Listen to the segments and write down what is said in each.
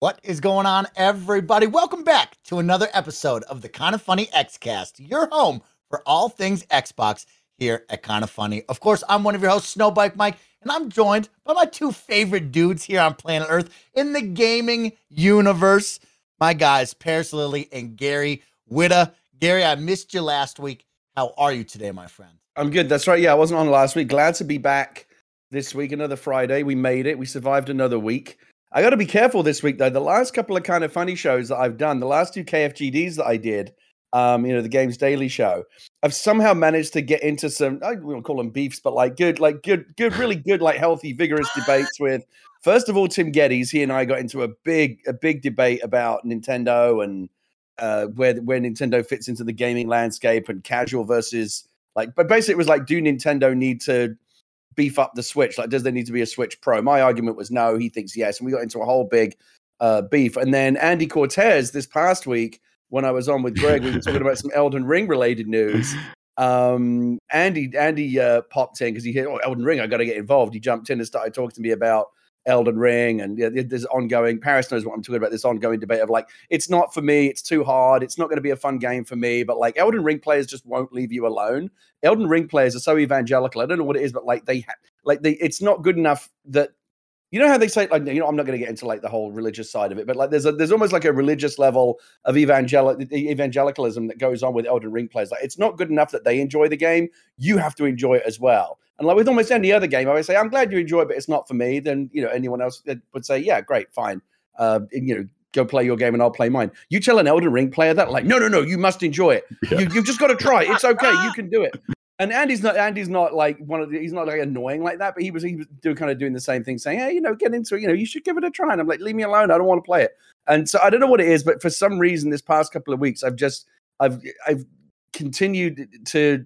What is going on, everybody? Welcome back to another episode of the Kinda Funny Xcast, your home for all things Xbox here at Kinda Funny. Of course, I'm one of your hosts, Snowbike Mike, and I'm joined by my two favorite dudes here on planet Earth in the gaming universe. My guys, Parris Lilly and Gary Whitta. Gary, I missed you last week. How are you today, my friend? I'm good. That's right. Yeah, I wasn't on last week. Glad to be back this week. Another Friday. We made it. We survived another week. I got to be careful this week though. The last couple of kind of funny shows that I've done, the last two KFGDs that I did, um, you know, the Games Daily show, I've somehow managed to get into some I won't call them beefs, but like good, like good, good, really good, like healthy, vigorous debates with. First of all, Tim Gettys. He and I got into a big, a big debate about Nintendo and uh, where where Nintendo fits into the gaming landscape and casual versus like. But basically, it was like, do Nintendo need to beef up the Switch? Like, does there need to be a Switch Pro? My argument was no. He thinks yes, and we got into a whole big uh, beef. And then Andy Cortez this past week, when I was on with Greg, we were talking about some Elden Ring related news. Um, Andy Andy uh, popped in because he heard oh, Elden Ring. I got to get involved. He jumped in and started talking to me about Elden Ring, and yeah, there's ongoing. Parris knows what I'm talking about. This ongoing debate of like, it's not for me. It's too hard. It's not going to be a fun game for me. But like, Elden Ring players just won't leave you alone. Elden Ring players are so evangelical. I don't know what it is, but like they, ha- like they, it's not good enough that you know how they say like you know I'm not going to get into like the whole religious side of it, but like there's a there's almost like a religious level of evangelic evangelicalism that goes on with Elden Ring players. Like it's not good enough that they enjoy the game; you have to enjoy it as well. And like with almost any other game, I would say I'm glad you enjoy it, but it's not for me. Then you know anyone else would say, yeah, great, fine. Uh, you know, go play your game and I'll play mine. You tell an Elden Ring player that, like, no, no, no, you must enjoy it. Yeah. You, you've just got to try. It's okay. You can do it. And Andy's not Andy's not like one of the, he's not like annoying like that, but he was he was doing kind of doing the same thing, saying, Hey, you know, get into it, you know, you should give it a try. And I'm like, leave me alone, I don't want to play it. And so I don't know what it is, but for some reason this past couple of weeks, I've just I've I've continued to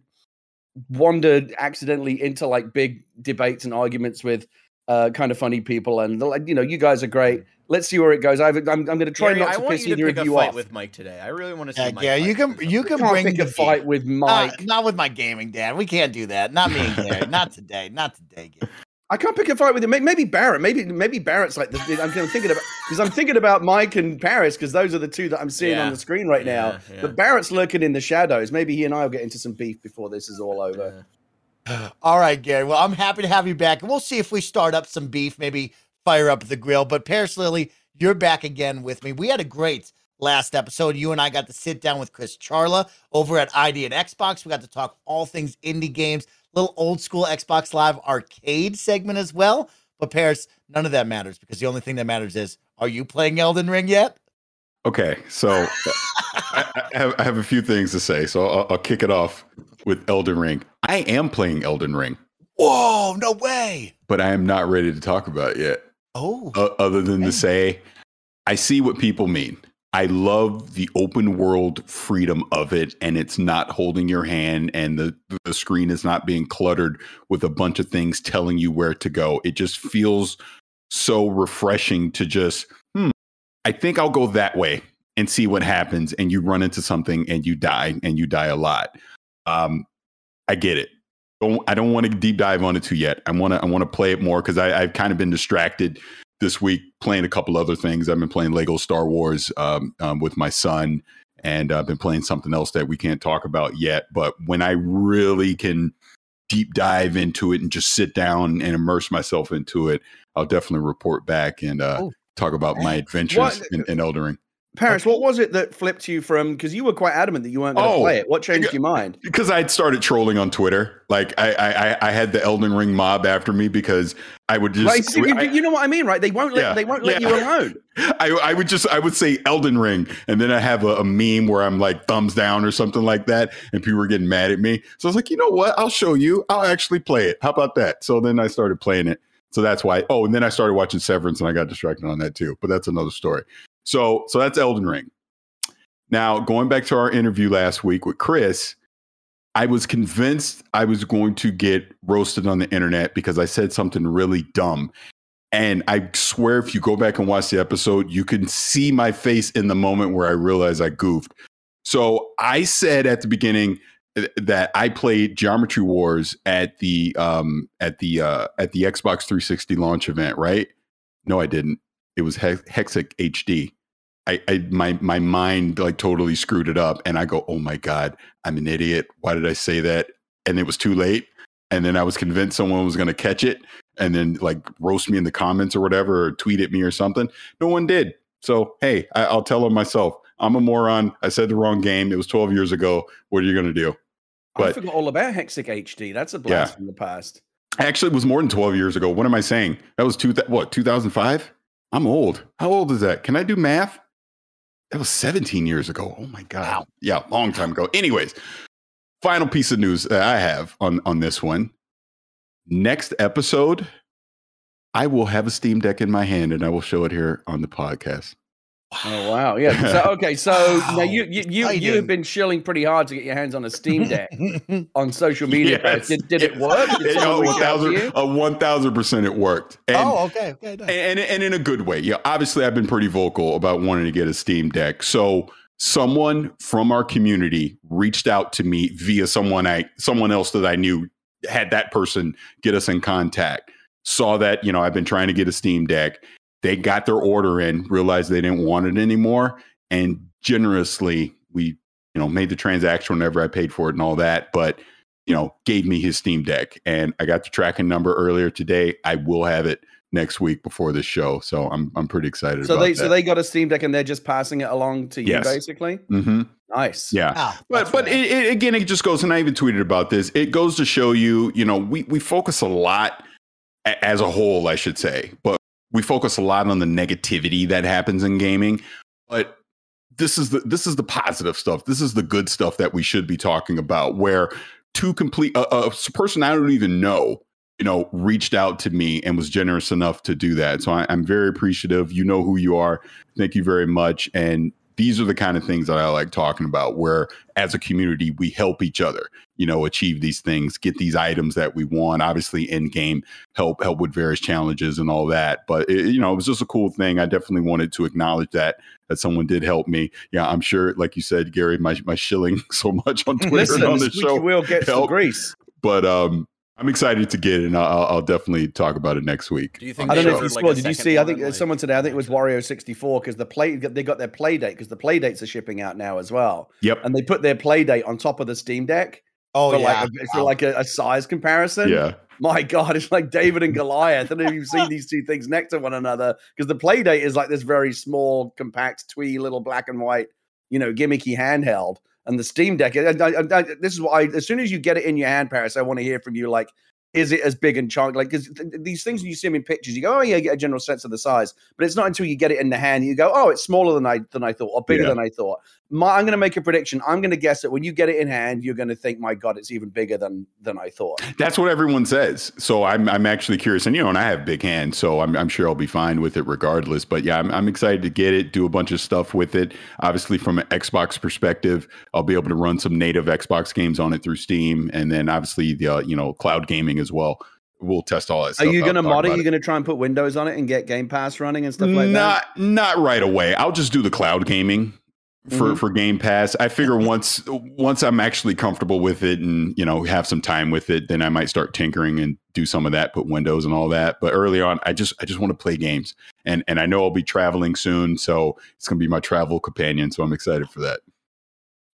wander accidentally into like big debates and arguments with uh, kind of funny people, and like you know, you guys are great. Let's see where it goes. I've, I'm, I'm going to try Gary, not to piss either of you off. I'm gonna fight with Mike today. I really want to see. Yeah, Mike yeah you can you can bring pick a fight with Mike. Not, not, with my gaming dad. We can't do that. Not me and Gary. not today. Not today. Gary. I can't pick a fight with him. Maybe Barrett. Maybe maybe Barrett's like the, I'm thinking about because I'm thinking about Mike and Parris because those are the two that I'm seeing yeah. on the screen right now. Yeah. But Barrett's lurking in the shadows. Maybe he and I will get into some beef before this is all over. All right, Gary. Well, I'm happy to have you back, and we'll see if we start up some beef, maybe fire up the grill. But Parris Lilly, you're back again with me. We had a great last episode. You and I got to sit down with Chris Charla over at ID and Xbox. We got to talk all things indie games, little old school Xbox Live arcade segment as well. But Parris, none of that matters because the only thing that matters is, are you playing Elden Ring yet? Okay, so I, I, have, I, have, a few things to say. So I'll, I'll kick it off with Elden Ring. I am playing Elden Ring. Whoa, no way. But I am not ready to talk about it yet. Oh. Uh, other than to say, I see what people mean. I love the open world freedom of it, and it's not holding your hand, and the, the screen is not being cluttered with a bunch of things telling you where to go. It just feels so refreshing to just, hmm, I think I'll go that way and see what happens. And you run into something and you die, and you die a lot. Um, I get it. Don't, I don't want to deep dive on it too yet. I want to I want to play it more because I've kind of been distracted this week playing a couple other things. I've been playing Lego Star Wars um, um, with my son, and I've been playing something else that we can't talk about yet. But when I really can deep dive into it and just sit down and immerse myself into it, I'll definitely report back and uh, talk about my adventures in, in Elden Ring. Parris, what was it that flipped you from? Because you were quite adamant that you weren't going to Oh, play it. What changed your mind? because I'd started trolling on Twitter. Like I, I, I- I had the Elden Ring mob after me because I would just, Right, see, you, I, you know what I mean, right? They won't let Yeah, they won't let yeah. you alone. I, I would just, I would say Elden Ring, and then I have a, a meme where I'm like thumbs down or something like that, and people were getting mad at me. So I was like, you know what? I'll show you. I'll actually play it. How about that? So then I started playing it. So that's why. Oh, and then I started watching Severance, and I got distracted on that too. But that's another story. So, so that's Elden Ring. Now, going back to our interview last week with Chris, I was convinced I was going to get roasted on the internet because I said something really dumb. And I swear, if you go back and watch the episode, you can see my face in the moment where I realized I goofed. So I said at the beginning uh, that I played Geometry Wars at the um, at the uh, at the Xbox 360 launch event, right? No, I didn't. It was Hex- Hexic HD. I, I my my mind like totally screwed it up, and I go, "Oh my god, I'm an idiot. Why did I say that?" And it was too late. And then I was convinced someone was going to catch it and then like roast me in the comments or whatever, or tweet at me or something. No one did. So hey, I, I'll tell them myself. I'm a moron. I said the wrong game. It was 12 years ago. What are you going to do? I But- forgot all about Hexic HD. That's a blast from the past. Actually, it was more than 12 years ago. What am I saying? That was two, what, 2005? I'm old. How old is that? Can I do math? That was 17 years ago. Oh my God. Wow. Yeah, long time ago. Anyways, final piece of news that I have on, on this one. Next episode, I will have a Steam Deck in my hand and I will show it here on the podcast. Oh wow, yeah. So okay, so now you you you, you, have been shilling pretty hard to get your hands on a Steam Deck on social media. Yes. Did, did it work? Did It- someone a reach 1000 you? a 1000% it worked. And, oh, okay, okay. nice. and and in a good way. Yeah, obviously I've been pretty vocal about wanting to get a Steam Deck. So someone from our community reached out to me via someone I someone else that I knew had that person get us in contact. Saw that, you know, I've been trying to get a Steam Deck. They got their order in, realized they didn't want it anymore, and generously we, you know, made the transaction whenever I paid for it and all that, but you know, gave me his Steam Deck and I got the tracking number earlier today. I will have it next week before this show. So I'm I'm pretty excited So about they that. so they got a Steam Deck and they're just passing it along to you, Yes. basically. Mhm. Nice. Yeah. Ah, But but right. it, it, again, it just goes, and I even tweeted about this. It goes to show you, you know, we we focus a lot as a whole, I should say, but we focus a lot on the negativity that happens in gaming. But this is the this is the positive stuff. This is the good stuff that we should be talking about. Where two complete a, a person I don't even know, you know, reached out to me and was generous enough to do that. So I, I'm very appreciative. You know who you are. Thank you very much. And these are the kind of things that I like talking about where as a community we help each other, you know, achieve these things, get these items that we want, obviously in game help help with various challenges and all that. But it, you know, it was just a cool thing. I definitely wanted to acknowledge that that someone did help me. Yeah, I'm sure like you said Gary my my shilling so much on Twitter Listen, and on the show, gets the help. grease. but um I'm excited to get it and I'll, I'll definitely talk about it next week. Do you think I don't know if you should, like, saw. Did you see? I think like- someone today. I think it was Wario sixty four because the play they got their Playdate because the Playdates are shipping out now as well, Yep. and they put their Playdate on top of the Steam Deck oh for yeah, like a, for like a, a size comparison. Yeah. My God, it's like David and Goliath. I don't know if you've seen these two things next to one another because the Playdate is like this very small, compact, twee little black and white, you know, gimmicky handheld. And the Steam Deck, and I, I- I- this is what I, as soon as you get it in your hand, Parris, I want to hear from you. Like, is it as big and chunk? Like, because th- th- these things, when you see them in pictures, you go, oh, yeah, you get a general sense of the size. But it's not until you get it in the hand, you go, oh, it's smaller than I than I thought, or bigger Yeah. than I thought. My, I'm going to make a prediction. I'm going to guess that when you get it in hand, you're going to think, my God, it's even bigger than than I thought. That's what everyone says. So I'm I'm actually curious, and you know, and I have big hands, so I'm I'm sure I'll be fine with it regardless. But yeah, I'm I'm excited to get it, do a bunch of stuff with it. Obviously, from an Xbox perspective, I'll be able to run some native Xbox games on it through Steam, and then obviously the uh, you know cloud gaming as well. We'll test all that. Are you going to mod it? about You're going to try and put Windows on it and get Game Pass running and stuff like that? not not right away. I'll just do the cloud gaming for Mhm. for Game Pass. I figure once once I'm actually comfortable with it and you know have some time with it, then I might start tinkering and do some of that, put Windows and all that. But early on, I just I just want to play games, and and I know I'll be traveling soon, so it's going to be my travel companion. So I'm excited for that.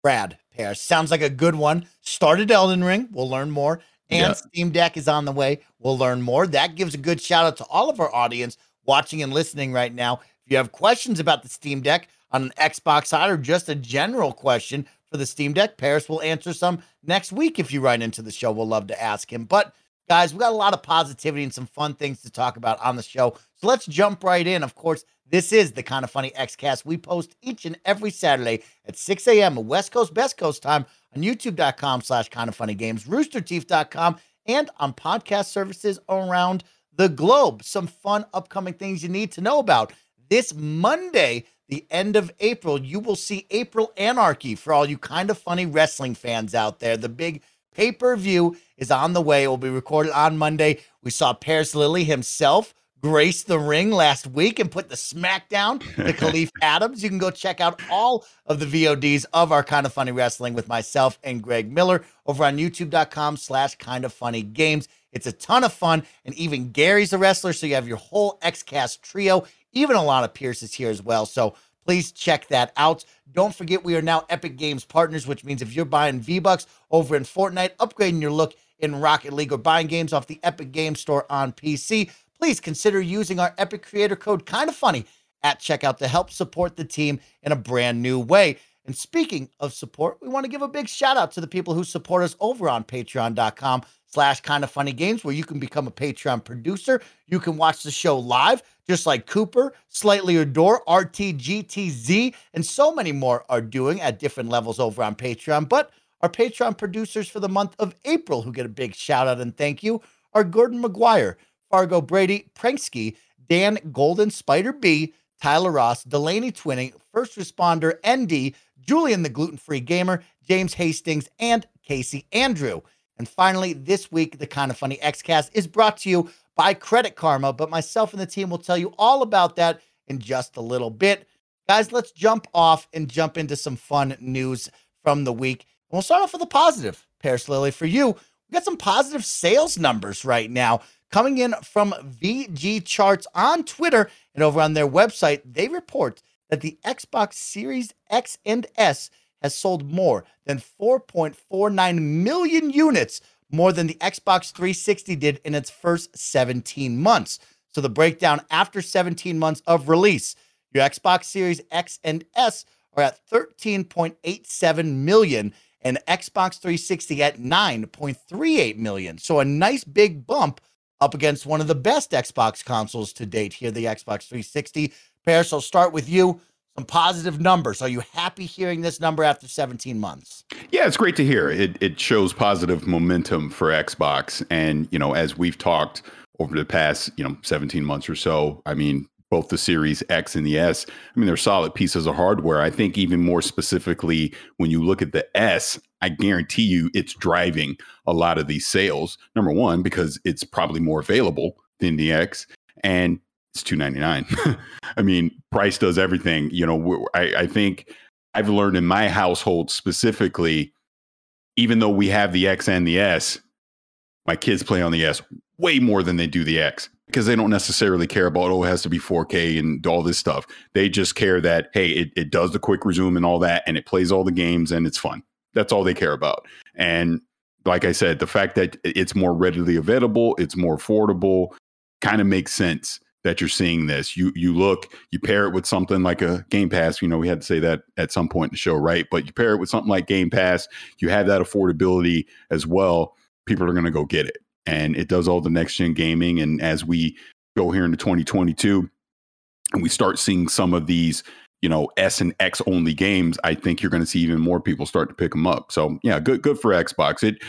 Brad pair sounds like a good one. Started Elden Ring. We'll learn more. And Yeah. Steam Deck is on the way. We'll learn more. That gives a good shout out to all of our audience watching and listening right now. If you have questions about the Steam Deck, on an Xbox side or just a general question for the Steam Deck, Paris will answer some next week if you write into the show. We'll love to ask him. But guys, we got a lot of positivity and some fun things to talk about on the show. So let's jump right in. Of course, this is the kind of funny Xcast. We post each and every Saturday at 6 a.m. West Coast, Best Coast time on youtube.com slash kind of funny games, roosterteeth.com, and on podcast services around the globe. Some fun upcoming things you need to know about. This Monday, the end of April, you will see April Anarchy for all you kind of funny wrestling fans out there. The big pay per view is on the way. It will be recorded on Monday. We saw Parris Lilly himself grace the ring last week and put the smackdown to Khalif Adams. You can go check out all of the VODs of our Kinda Funny Wrestling with myself and Greg Miller over on youtube.com slash kind of funny games. It's a ton of fun. And even Gary's a wrestler. So you have your whole XCast trio. Even a lot of Pierce is here as well. So please check that out. Don't forget, we are now Epic Games partners, which means if you're buying V Bucks over in Fortnite, upgrading your look in Rocket League, or buying games off the Epic Games Store on PC, please consider using our Epic Creator Code Kinda Funny at checkout to help support the team in a brand new way. And speaking of support, we want to give a big shout out to the people who support us over on patreon.com slash kind of funny games, where you can become a Patreon producer. You can watch the show live, just like Cooper, Slightly Adore, RTGTZ, and so many more are doing at different levels over on Patreon. But our Patreon producers for the month of April, who get a big shout out and thank you, are Gordon McGuire, Fargo Brady, Pranksky, Dan Golden, Spider B, Tyler Ross, Delaney Twinning, First Responder, ND, Julian the Gluten Free Gamer, James Hastings, and Casey Andrew. And finally, this week, the Kinda Funny Xcast is brought to you by Credit Karma, but myself and the team will tell you all about that in just a little bit. Guys, let's jump off and jump into some fun news from the week. We'll start off with a positive, Parris Lilly, For you, we got some positive sales numbers right now coming in from VGChartz on Twitter and over on their website. They report that the Xbox Series X and S has sold more than 4.49 million units, more than the Xbox 360 did in its first 17 months. So the breakdown after 17 months of release, your Xbox Series X and S are at 13.87 million and Xbox 360 at 9.38 million. So a nice big bump up against one of the best Xbox consoles to date here, the Xbox 360. Parris, I'll start with you some positive numbers. Are you happy hearing this number after 17 months? Yeah, it's great to hear. It it shows positive momentum for Xbox. And, you know, as we've talked over the past, you know, 17 months or so, I mean, both the Series X and the S, I mean, they're solid pieces of hardware. I think even more specifically, when you look at the S, I guarantee you it's driving a lot of these sales. Number one, because it's probably more available than the X. And it's two ninety nine. I mean, price does everything. You know, I, I think I've learned in my household specifically, even though we have the X and the S, my kids play on the S way more than they do the X because they don't necessarily care about oh it has to be 4K and all this stuff. They just care that hey it, it does the quick resume and all that and it plays all the games and it's fun. That's all they care about. And like I said, the fact that it's more readily available, it's more affordable, kind of makes sense that you're seeing this. You you look, you pair it with something like a Game Pass. You know, we had to say that at some point in the show, right? But you pair it with something like Game Pass, you have that affordability as well. People are going to go get it, and it does all the next gen gaming. And as we go here into 2022, and we start seeing some of these, you know, S and X only games, I think you're going to see even more people start to pick them up. So yeah, good good for Xbox. It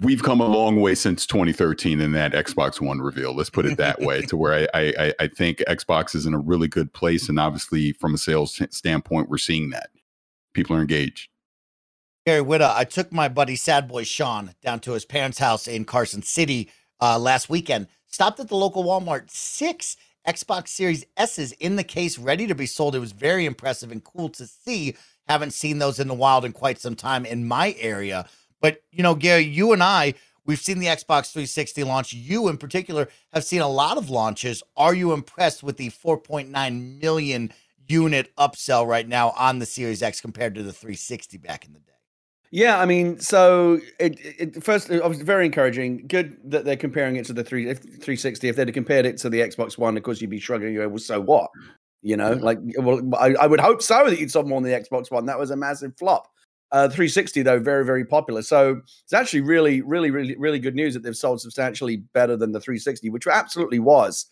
we've come a long way since 2013 in that Xbox One reveal. Let's put it that way, to where I, I I think Xbox is in a really good place, and obviously from a sales standpoint, we're seeing that people are engaged. Gary Whitta, I took my buddy Sad Boy Sean down to his parents' house in Carson City uh, last weekend. Stopped at the local Walmart. Six Xbox Series S's in the case, ready to be sold. It was very impressive and cool to see. Haven't seen those in the wild in quite some time in my area. But, you know, Gary, you and I, we've seen the Xbox 360 launch. You, in particular, have seen a lot of launches. Are you impressed with the 4.9 million unit upsell right now on the Series X compared to the 360 back in the day? Yeah, I mean, so it, it first it was very encouraging. Good that they're comparing it to the 3, 360. If they'd compared it to the Xbox One, of course, you'd be shrugging your head. Well, so what? You know, mm-hmm. like well, I, I would hope so that you'd sold more on the Xbox One. That was a massive flop. Uh, 360 though, very very popular. So it's actually really really really really good news that they've sold substantially better than the 360, which absolutely was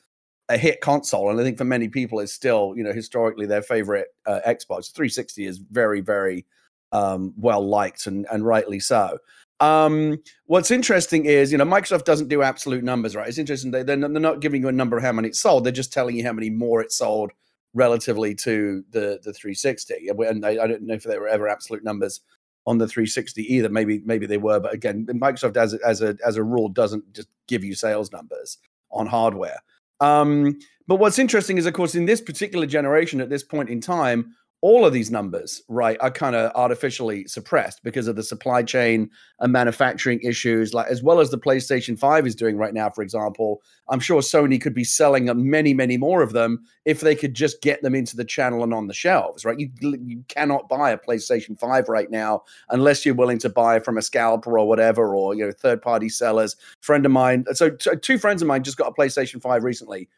a hit console, and I think for many people is still you know historically their favorite uh, Xbox. 360 is very very um, well liked and and rightly so. Um, what's interesting is, you know, Microsoft doesn't do absolute numbers, right? It's interesting. They, they're, not giving you a number of how many it sold. They're just telling you how many more it sold relatively to the the 360. And I, I don't know if there were ever absolute numbers on the 360 either. Maybe maybe they were, but again, Microsoft as as a as a rule doesn't just give you sales numbers on hardware. Um, but what's interesting is, of course, in this particular generation, at this point in time, all of these numbers, right, are kind of artificially suppressed because of the supply chain and manufacturing issues, like as well as the PlayStation 5 is doing right now, for example. I'm sure Sony could be selling many, many more of them if they could just get them into the channel and on the shelves, right? You, you cannot buy a PlayStation 5 right now unless you're willing to buy from a scalper or whatever, or you know, third party sellers. Friend of mine, so two friends of mine just got a PlayStation 5 recently.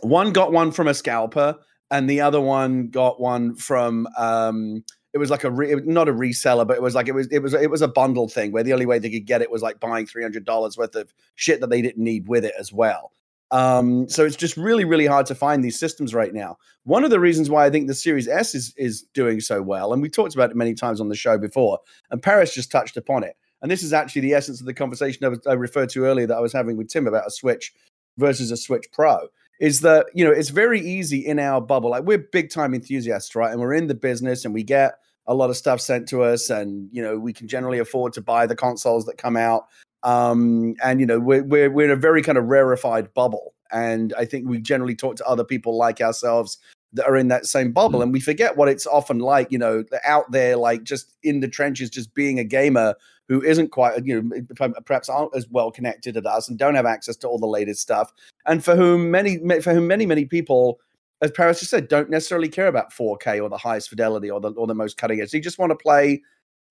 One got one from a scalper and the other one got one from um, it was like a re- not a reseller, but it was like it was it was it was a bundle thing where the only way they could get it was like buying three hundred dollars worth of shit that they didn't need with it as well. Um, so it's just really really hard to find these systems right now. One of the reasons why I think the Series S is is doing so well, and we talked about it many times on the show before, and Parris just touched upon it. And this is actually the essence of the conversation I, was, I referred to earlier that I was having with Tim about a Switch versus a Switch Pro is that you know it's very easy in our bubble like we're big time enthusiasts right? And we're in the business and we get a lot of stuff sent to us and you know we can generally afford to buy the consoles that come out. Um and you know we're we're, we're in a very kind of rarefied bubble. And i think we generally talk to other people like ourselves that are in that same bubble mm-hmm. and we forget what it's often like you know out there like just in the trenches just being a gamer who isn't quite, you know, perhaps aren't as well connected as us and don't have access to all the latest stuff, and for whom many, for whom many, many people, as Parris just said, don't necessarily care about 4K or the highest fidelity or the or the most cutting edge. They just want to play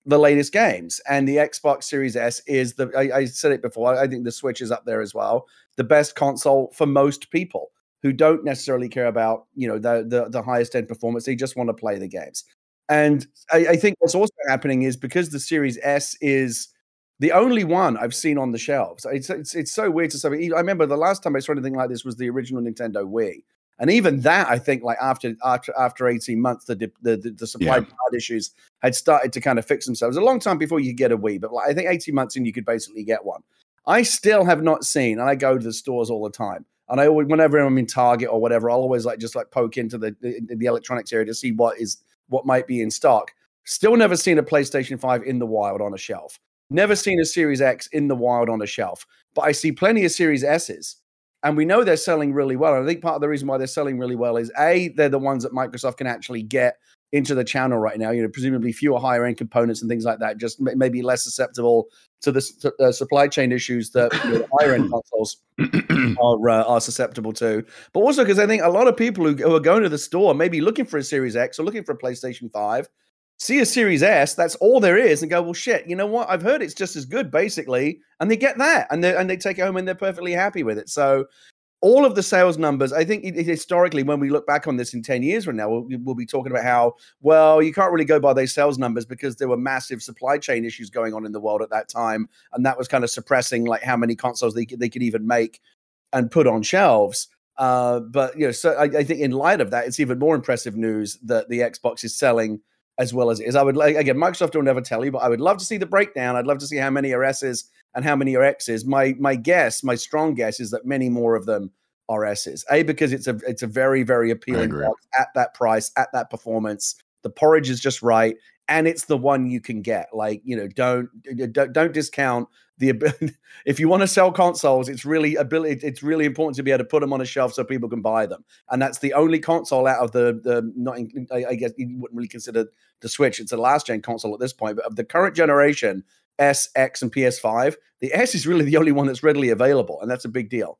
the latest games. And the Xbox Series S is the I, I said it before. I think the Switch is up there as well. The best console for most people who don't necessarily care about you know the the, the highest end performance. They just want to play the games. And I, I, think what's also happening is because the Series S is the only one I've seen on the shelves. It's it's, it's so weird to say. I remember the last time I saw anything like this was the original Nintendo Wii, and even that I think like after after after eighteen months, the the the, the supply yeah. issues had started to kind of fix themselves. A long time before you get a Wii, but like I think eighteen months in, you could basically get one. I still have not seen, and I go to the stores all the time. And I always, whenever I'm in Target or whatever, I'll always like just like poke into the, the the electronics area to see what is what might be in stock. Still never seen a PlayStation 5 in the wild on a shelf. Never seen a Series X in the wild on a shelf. But I see plenty of Series S's. And we know they're selling really well. And I think part of the reason why they're selling really well is A, they're the ones that Microsoft can actually get into the channel right now. You know, presumably fewer higher end components and things like that, just maybe less susceptible to the uh, supply chain issues that you know, higher end consoles are uh, are susceptible to. But also because I think a lot of people who, who, are going to the store, maybe looking for a Series X or looking for a PlayStation Five, see a Series S, that's all there is, and go, well, shit, you know what? I've heard it's just as good, basically, and they get that, and they and they take it home and they're perfectly happy with it. So all of the sales numbers, I think historically, when we look back on this in 10 years from now, we'll, we'll, be talking about how, well, you can't really go by those sales numbers because there were massive supply chain issues going on in the world at that time. And that was kind of suppressing like how many consoles they, they could even make and put on shelves. Uh, but, you know, so I, I think in light of that, it's even more impressive news that the Xbox is selling as well as it is. I would like again, Microsoft will never tell you, but I would love to see the breakdown. I'd love to see how many are S's and how many are X's. My my guess, my strong guess, is that many more of them are S's. A because it's a it's a very very appealing box at that price at that performance. The porridge is just right, and it's the one you can get. Like you know, don't don't, don't discount the ability. if you want to sell consoles, it's really ability. It's really important to be able to put them on a shelf so people can buy them. And that's the only console out of the the not. I, I guess you wouldn't really consider the Switch. It's a last gen console at this point, but of the current generation, S, X, and PS5, the S is really the only one that's readily available, and that's a big deal.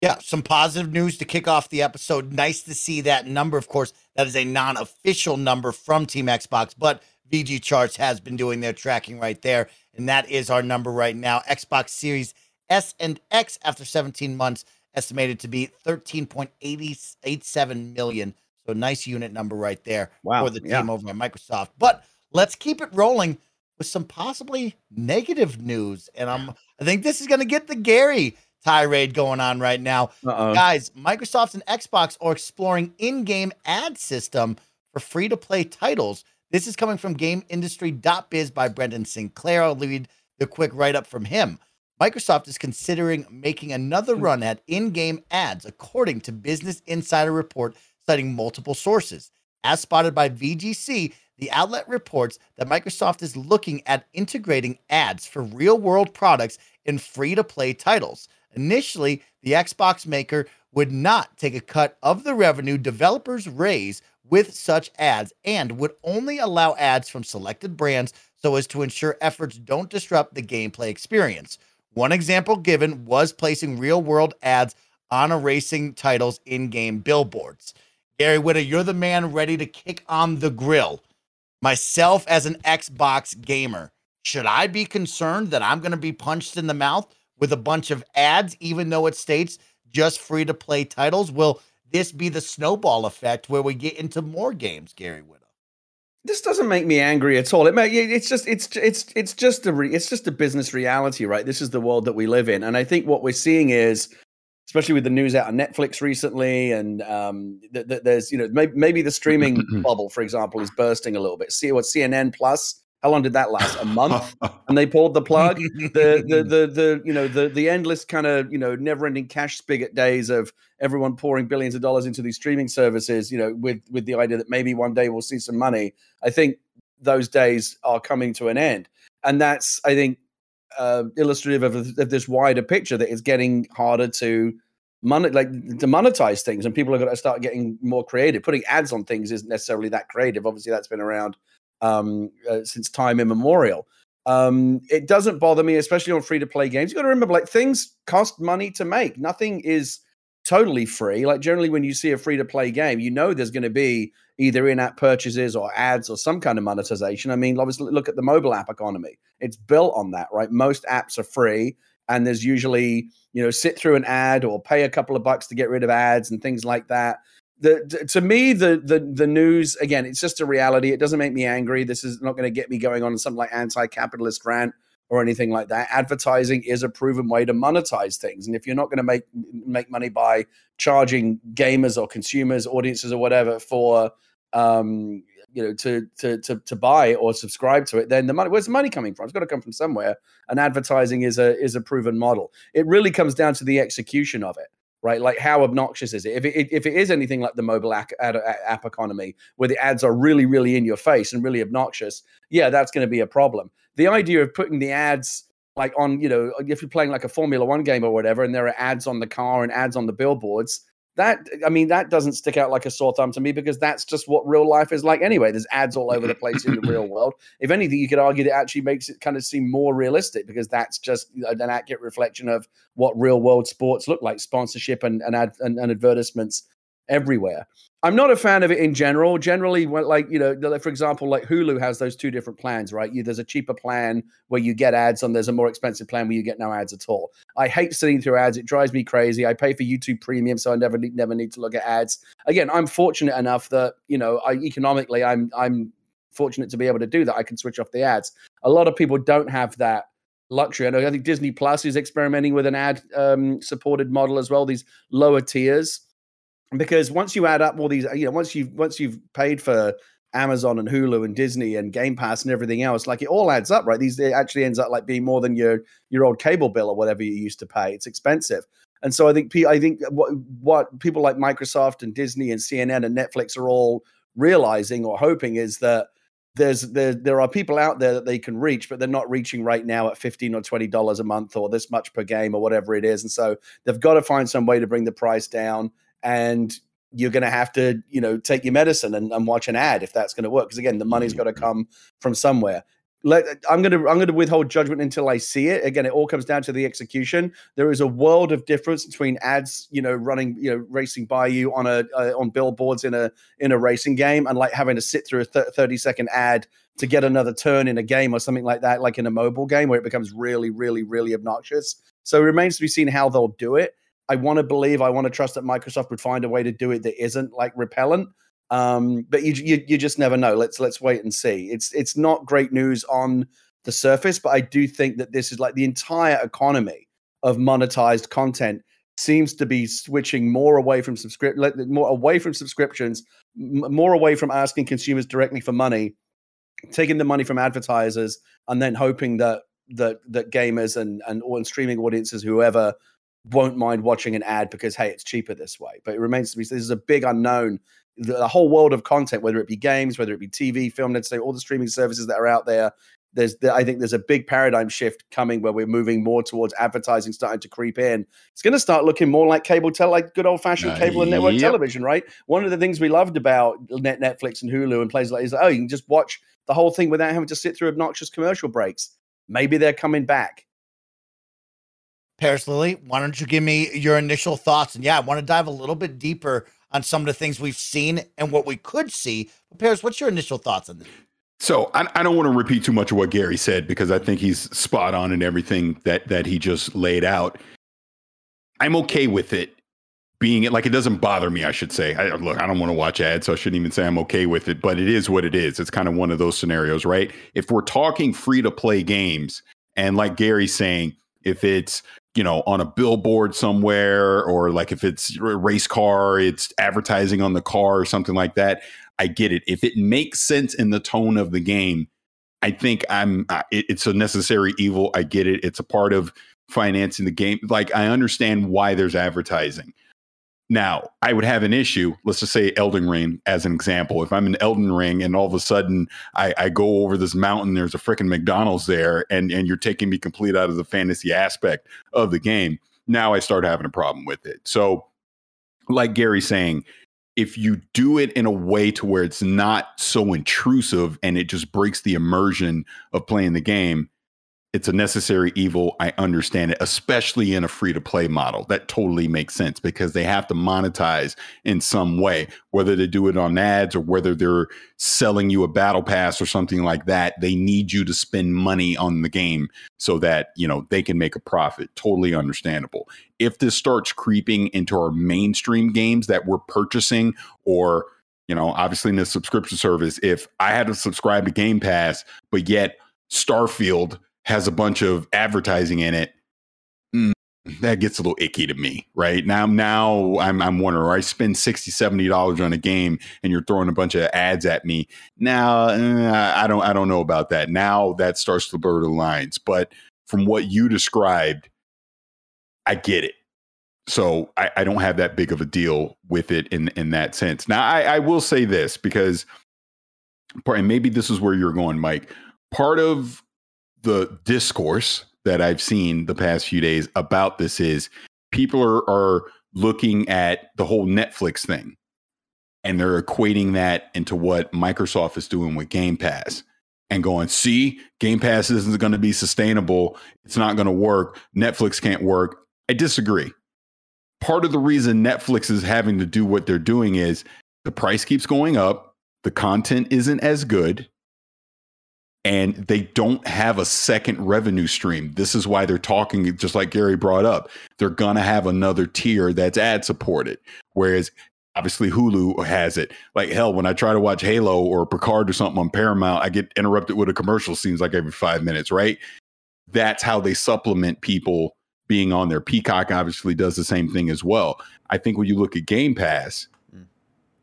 Yeah, some positive news to kick off the episode. Nice to see that number. Of course, that is a non official number from Team Xbox, but VGChartz has been doing their tracking right there. And that is our number right now. Xbox Series S and X after 17 months estimated to be 13.87 million. So nice unit number right there Wow, for the team yeah. over at Microsoft. But let's keep it rolling with some possibly negative news. And I'm I think this is gonna get the Gary tirade going on right now. Uh-oh. Guys, Microsoft and Xbox are exploring in-game ad system for free-to-play titles. This is coming from GamesIndustry.biz by Brendan Sinclair. I'll read the quick write-up from him. Microsoft is considering making another hmm. run at in-game ads, according to Business Insider report citing multiple sources. As spotted by VGC, the outlet reports that Microsoft is looking at integrating ads for real-world products in free-to-play titles. Initially, the Xbox maker would not take a cut of the revenue developers raise with such ads and would only allow ads from selected brands so as to ensure efforts don't disrupt the gameplay experience. One example given was placing real world ads on a racing title's in game billboards. Gary Whitta, you're the man ready to kick on the grill. Myself, as an Xbox gamer, should I be concerned that I'm going to be punched in the mouth with a bunch of ads, even though it states just free to play titles? Will this be the snowball effect where we get into more games, Gary Whitta? this doesn't make me angry at all. It may, it's just it's it's it's just a re, it's just a business reality, right? This is the world that we live in, and I think what we're seeing is, especially with the news out on Netflix recently, and um, th- th- there's you know maybe, maybe the streaming bubble, for example, is bursting a little bit. See what CNN Plus. How long did that last? A month, and they pulled the plug. The the the the you know the the endless kind of you know never ending cash spigot days of everyone pouring billions of dollars into these streaming services. You know, with with the idea that maybe one day we'll see some money. I think those days are coming to an end, and that's I think uh, illustrative of, of this wider picture that it's getting harder to mon- like to monetize things, and people are going to start getting more creative. Putting ads on things isn't necessarily that creative. Obviously, that's been around um, uh, since time immemorial. Um, it doesn't bother me, especially on free to play games. You got to remember, like things cost money to make. Nothing is totally free. Like generally, when you see a free to play game, you know there's going to be either in app purchases or ads or some kind of monetization. I mean, obviously, look at the mobile app economy. It's built on that, right? Most apps are free, and there's usually you know sit through an ad or pay a couple of bucks to get rid of ads and things like that. The, to me, the the the news again, it's just a reality. It doesn't make me angry. This is not going to get me going on some like anti-capitalist rant or anything like that. Advertising is a proven way to monetize things, and if you're not going to make make money by charging gamers or consumers, audiences or whatever for um, you know to to to to buy or subscribe to it, then the money where's the money coming from? It's got to come from somewhere. And advertising is a is a proven model. It really comes down to the execution of it right? Like how obnoxious is it? If it if it is anything like the mobile app, app economy, where the ads are really really in your face and really obnoxious, yeah, that's going to be a problem. The idea of putting the ads like on, you know, if you're playing like a Formula One game or whatever, and there are ads on the car and ads on the billboards. That I mean, that doesn't stick out like a sore thumb to me because that's just what real life is like anyway. There's ads all over the mm-hmm. place in the real world. If anything, you could argue that actually makes it kind of seem more realistic because that's just an accurate reflection of what real world sports look like sponsorship and and, ad, and, and advertisements everywhere. I'm not a fan of it in general. Generally like you know for example like hulu has those two different plans right? You, there's a cheaper plan where you get ads and there's a more expensive plan where you get no ads at all. I hate sitting through ads. It drives me crazy. I pay for youtube premium so i never never need to look at ads. Again i'm fortunate enough that you know i economically i'm i'm fortunate to be able to do that. I can switch off the ads. A lot of people don't have that luxury. I know I think Disney Plus is experimenting with an ad um, supported model as well. These lower tiers, because once you add up all these, you know, once you've once you've paid for Amazon and Hulu and Disney and Game Pass and everything else, like it all adds up, right? These it actually ends up like being more than your your old cable bill or whatever you used to pay. It's expensive. And so I think I think what what people like Microsoft and Disney and CNN and Netflix are all realizing or hoping is that there's there there are people out there that they can reach, but they're not reaching right now at fifteen or twenty dollars a month or this much per game or whatever it is. And so they've got to find some way to bring the price down. And you're going to have to, you know, take your medicine and, and watch an ad if that's going to work. Because again, the money's got to come from somewhere. Let, I'm going to I'm going to withhold judgment until I see it. Again, it all comes down to the execution. There is a world of difference between ads, you know, running, you know, racing by you on a uh, on billboards in a in a racing game, and like having to sit through a th- 30 second ad to get another turn in a game or something like that, like in a mobile game where it becomes really, really, really obnoxious. So it remains to be seen how they'll do it. I want to believe, I want to trust that Microsoft would find a way to do it that isn't like repellent. Um, but you, you you just never know. Let's let's wait and see. It's it's not great news on the surface, but I do think that this is like the entire economy of monetized content seems to be switching more away from subscript more away from subscriptions, m- more away from asking consumers directly for money, taking the money from advertisers, and then hoping that that that gamers and and, and streaming audiences, whoever, won't mind watching an ad because hey, it's cheaper this way. But it remains to be. This is a big unknown the, whole world of content, whether it be games, whether it be TV, film, let's say all the streaming services that are out there. There's, I think there's a big paradigm shift coming where we're moving more towards advertising starting to creep in. It's going to start looking more like cable, tele, like good old fashioned uh, cable and network yep. television, right? One of the things we loved about Net Netflix and Hulu and places like is oh, you can just watch the whole thing without having to sit through obnoxious commercial breaks. Maybe they're coming back. Parris Lilly, why don't you give me your initial thoughts? And yeah, I want to dive a little bit deeper on some of the things we've seen and what we could see. But Parris, what's your initial thoughts on this? So I, I, don't want to repeat too much of what Gary said because I think he's spot on in everything that that he just laid out. I'm okay with it being it like it doesn't bother me. I should say. I, look, I don't want to watch ads, so I shouldn't even say I'm okay with it. But it is what it is. It's kind of one of those scenarios, right? If we're talking free to play games, and like Gary's saying, if it's you know, on a billboard somewhere, or like if it's a race car, it's advertising on the car or something like that. I get it. If it makes sense in the tone of the game, I think I'm. It's a necessary evil. I get it. It's a part of financing the game. Like I understand why there's advertising. Now, I would have an issue. Let's just say Elden Ring as an example. If I'm in Elden Ring and all of a sudden I, I go over this mountain, there's a freaking McDonald's there, and and you're taking me complete out of the fantasy aspect of the game. Now I start having a problem with it. So, like Gary saying, if you do it in a way to where it's not so intrusive and it just breaks the immersion of playing the game, it's a necessary evil. I understand it, especially in a free to play model. That totally makes sense because they have to monetize in some way, whether they do it on ads or whether they're selling you a battle pass or something like that. They need you to spend money on the game so that, you know, they can make a profit. Totally understandable. If this starts creeping into our mainstream games that we're purchasing or, you know, obviously in the subscription service, if I had to subscribe to Game Pass, but yet Starfield has a bunch of advertising in it, mm, that gets a little icky to me, right? Now, now I'm I'm wondering, I spend 60 dollars on a game and you're throwing a bunch of ads at me. Now, uh, I don't I don't know about that. Now that starts to blur the lines. But from what you described, I get it. So I, I don't have that big of a deal with it in in that sense. Now, I, I will say this because, and maybe this is where you're going, Mike. Part of the discourse that I've seen the past few days about this is people are, are looking at the whole Netflix thing and they're equating that into what Microsoft is doing with Game Pass and going, see, Game Pass isn't going to be sustainable. It's not going to work. Netflix can't work. I disagree. Part of the reason Netflix is having to do what they're doing is the price keeps going up, the content isn't as good, and they don't have a second revenue stream. This is why they're talking, just like Gary brought up, they're going to have another tier that's ad supported. Whereas obviously Hulu has it. Like hell, when I try to watch Halo or Picard or something on Paramount, I get interrupted with a commercial scenes like every five minutes, right? That's how they supplement people being on there. Peacock obviously does the same thing as well. I think when you look at Game Pass, mm.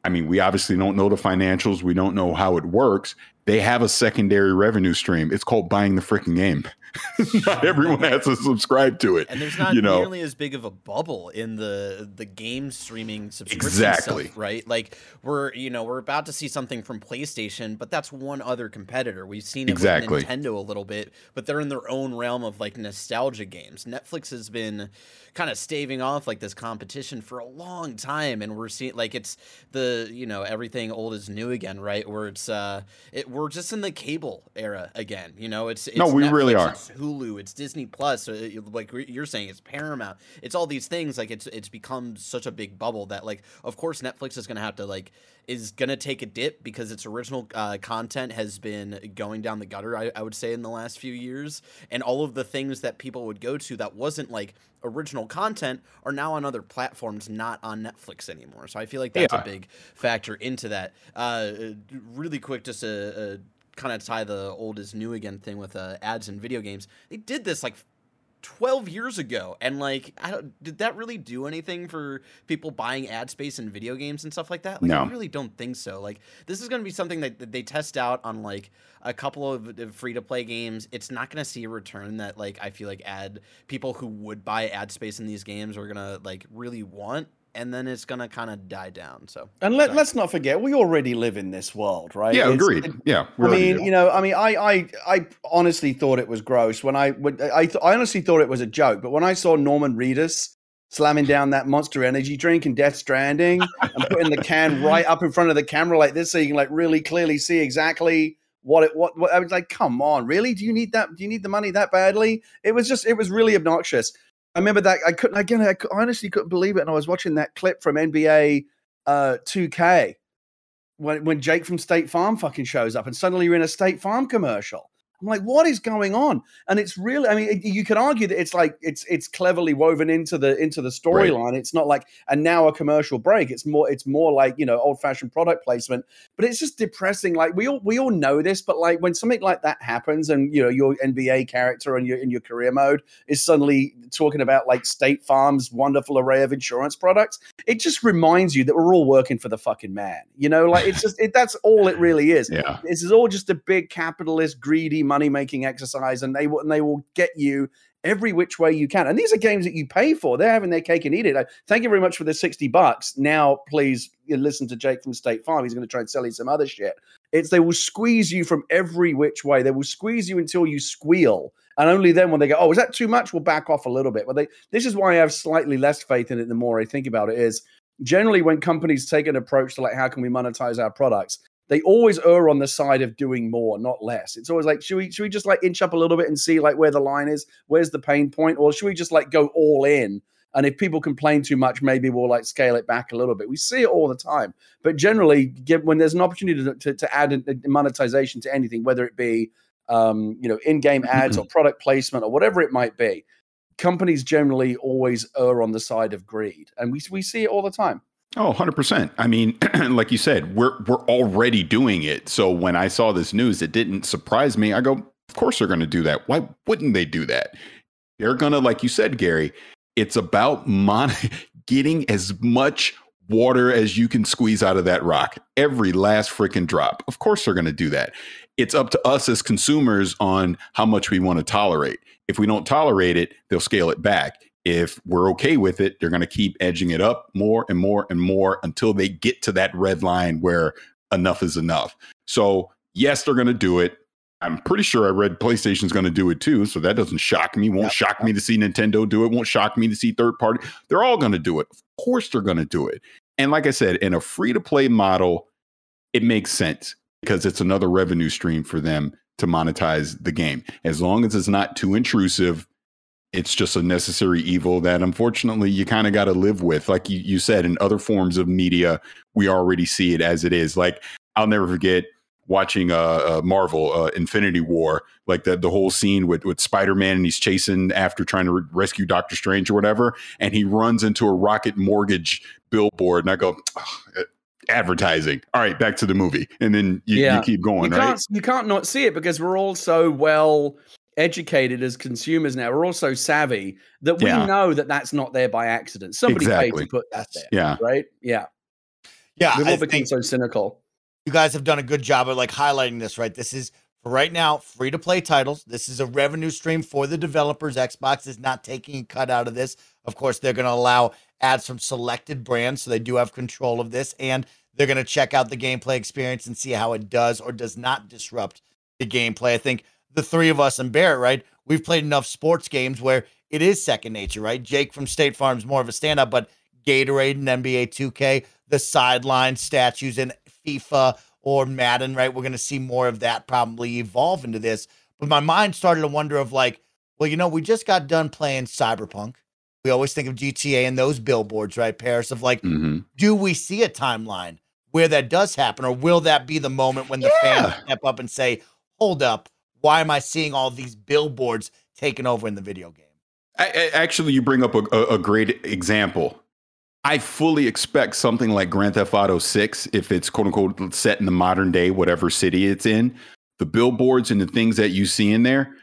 I mean, we obviously don't know the financials. We don't know how it works they have a secondary revenue stream. It's called buying the freaking game. not everyone has to subscribe to it. And there's not you know? nearly as big of a bubble in the the game streaming subscription exactly. Stuff, right? Like we're you know we're about to see something from PlayStation, but that's one other competitor. We've seen it exactly. with Nintendo a little bit, but they're in their own realm of like nostalgia games. Netflix has been kind of staving off like this competition for a long time, and we're seeing like it's the you know everything old is new again, right? Where it's uh it we're just in the cable era again. You know, it's, it's no, we Netflix, really are. It's Hulu, it's Disney Plus, uh, like you're saying, it's Paramount. It's all these things. Like it's it's become such a big bubble that like, of course, Netflix is gonna have to like is gonna take a dip because its original uh, content has been going down the gutter. I, I would say in the last few years, and all of the things that people would go to that wasn't like original content are now on other platforms, not on Netflix anymore. So I feel like that's yeah. a big factor into that. Uh, really quick, just a, a kind of tie the old is new again thing with uh, ads and video games. They did this like 12 years ago and like I don't did that really do anything for people buying ad space in video games and stuff like that like no. I really don't think so like this is going to be something that, that, they test out on like a couple of free to play games it's not going to see a return that like I feel like ad people who would buy ad space in these games are going to like really want and then it's gonna kind of die down. So, and let, us not forget, we already live in this world, right? Yeah, it's, agreed. It, yeah, I mean, you know, I mean, I, I, I honestly thought it was gross when I, when I, th- I honestly thought it was a joke. But when I saw Norman Reedus slamming down that Monster Energy drink and Death Stranding and putting the can right up in front of the camera like this, so you can like really clearly see exactly what it what, what I was like, come on, really? Do you need that? Do you need the money that badly? It was just, it was really obnoxious. I remember that I couldn't again. I honestly couldn't believe it, and I was watching that clip from NBA uh, 2K when when Jake from State Farm fucking shows up, and suddenly you're in a State Farm commercial. I'm like, what is going on? And it's really, I mean, you could argue that it's like it's it's cleverly woven into the into the storyline. Right. It's not like and now a commercial break. It's more it's more like you know old fashioned product placement. But it's just depressing. Like we all we all know this, but like when something like that happens, and you know your NBA character and your in your career mode is suddenly talking about like State Farm's wonderful array of insurance products, it just reminds you that we're all working for the fucking man. You know, like it's just it, that's all it really is. Yeah, this is all just a big capitalist greedy money making exercise, and they will and they will get you every which way you can. And these are games that you pay for. They're having their cake and eat it. Like, thank you very much for the 60 bucks. Now, please listen to Jake from State Farm. He's going to try and sell you some other shit. It's they will squeeze you from every which way. They will squeeze you until you squeal. And only then when they go, oh, is that too much? We'll back off a little bit. But they this is why I have slightly less faith in it the more I think about it is generally when companies take an approach to like how can we monetize our products they always err on the side of doing more, not less. It's always like, should we should we just like inch up a little bit and see like where the line is, where's the pain point, or should we just like go all in? And if people complain too much, maybe we'll like scale it back a little bit. We see it all the time, but generally, when there's an opportunity to, to, to add monetization to anything, whether it be um, you know in-game ads or product placement or whatever it might be, companies generally always err on the side of greed, and we we see it all the time. Oh, 100%. I mean, like you said, we're we're already doing it. So when I saw this news, it didn't surprise me. I go, of course they're going to do that. Why wouldn't they do that? They're going to like you said, Gary, it's about mon- getting as much water as you can squeeze out of that rock. Every last freaking drop. Of course they're going to do that. It's up to us as consumers on how much we want to tolerate. If we don't tolerate it, they'll scale it back if we're okay with it, they're going to keep edging it up more and more and more until they get to that red line where enough is enough. So, yes, they're going to do it. I'm pretty sure I read PlayStation's going to do it too, so that doesn't shock me. Won't shock me to see Nintendo do it. Won't shock me to see third party. They're all going to do it. Of course, they're going to do it. And like I said, in a free to play model, it makes sense because it's another revenue stream for them to monetize the game. As long as it's not too intrusive, it's just a necessary evil that unfortunately you kind of got to live with. Like you, you said, in other forms of media, we already see it as it is. Like I'll never forget watching uh, uh Marvel uh, Infinity War, like the the whole scene with with Spider Man and he's chasing after trying to re- rescue Doctor Strange or whatever, and he runs into a Rocket Mortgage billboard, and I go. advertising. All right, back to the movie, and then you, yeah. you keep going. You right? can't, you can't not see it because we're all so well educated as consumers now. We're also savvy that we yeah. know that that's not there by accident. Somebody exactly. paid to put that there. Yeah. Right. Yeah. Yeah. We've all become so cynical. You guys have done a good job of like highlighting this, right? This is for right now free to play titles. This is a revenue stream for the developers. Xbox is not taking a cut out of this. Of course, they're going to allow ads from selected brands, so they do have control of this, and they're going to check out the gameplay experience and see how it does or does not disrupt the gameplay. I think the three of us and Barrett, right? We've played enough sports games where it is second nature, right? Jake from State Farm's more of a stand up, but Gatorade and NBA 2K, the sideline statues in FIFA or Madden, right? We're going to see more of that probably evolve into this. But my mind started to wonder of like, well, you know, we just got done playing Cyberpunk. We always think of GTA and those billboards, right, Parris? Of like, mm-hmm. do we see a timeline where that does happen, or will that be the moment when the yeah. fans step up and say, "Hold up, why am I seeing all these billboards taken over in the video game?" I, I, actually, you bring up a, a, a great example. I fully expect something like Grand Theft Auto 6, if it's quote unquote set in the modern day, whatever city it's in, the billboards and the things that you see in there,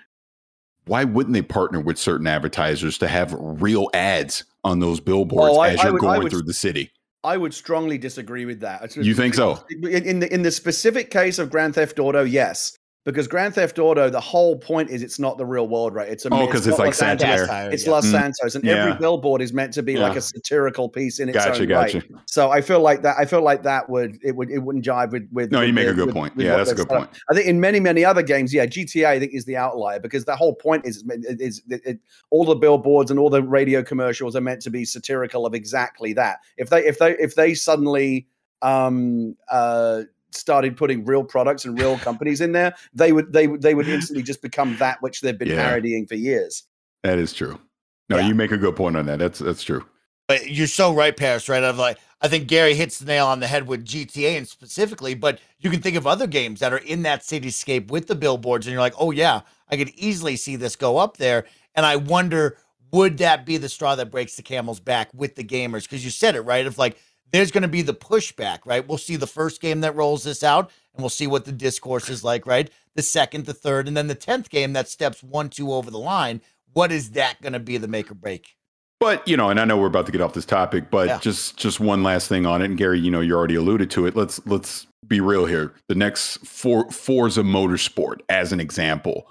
why wouldn't they partner with certain advertisers to have real ads on those billboards oh, I, as you're would, going would, through the city? I would strongly disagree with that. You think so? In the in the specific case of Grand Theft Auto, yes because Grand Theft Auto, the whole point is it's not the real world, right? It's a oh, because it's, it's like Santos. It's yeah. Los mm. Santos, and yeah. every billboard is meant to be yeah. like a satirical piece in its gotcha, own gotcha. right. So I feel like that. I feel like that would it would it wouldn't jive with with. No, with, you make with, a good with, point. yeah, that's a good point. I think in many many other games, yeah, GTA I think is the outlier because the whole point is is, is it, all the billboards and all the radio commercials are meant to be satirical of exactly that. If they if they if they suddenly um uh started putting real products and real companies in there, they would they would they would instantly just become that which they've been yeah. parodying for years. That is true. No, yeah. you make a good point on that. That's that's true. But you're so right, Parris. Right? Of like, I think Gary hits the nail on the head with GTA and specifically. But you can think of other games that are in that cityscape with the billboards, and you're like, oh yeah, I could easily see this go up there. And I wonder, would that be the straw that breaks the camel's back with the gamers? Because you said it right. Of like, there's going to be the pushback, right? We'll see the first game that rolls this out and we'll see what the discourse is like, right? The second, the third, and then the 10th game that steps one, two over the line. What is that going to be the make or break? But you know, and I know we're about to get off this topic, but yeah. just just one last thing on it. And Gary, you know, you already alluded to it. Let's let's be real here. The next for Forza Motorsport, as an example,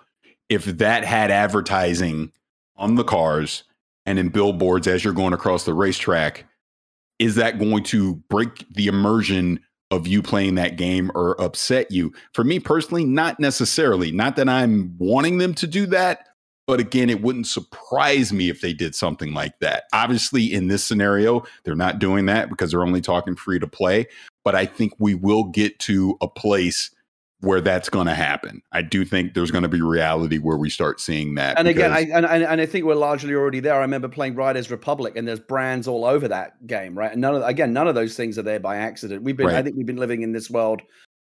if that had advertising on the cars and in billboards as you're going across the racetrack, is that going to break the immersion of you playing that game or upset you? For me personally, not necessarily. Not that I'm wanting them to do that, but again, it wouldn't surprise me if they did something like that. Obviously, in this scenario, they're not doing that because they're only talking free to play. But I think we will get to a place where that's going to happen. I do think there's going to be reality where we start seeing that. And again, I and, and I think we're largely already there. I remember playing Riders Republic, and there's brands all over that game, right? And none of again, none of those things are there by accident. We've been, right. I think, we've been living in this world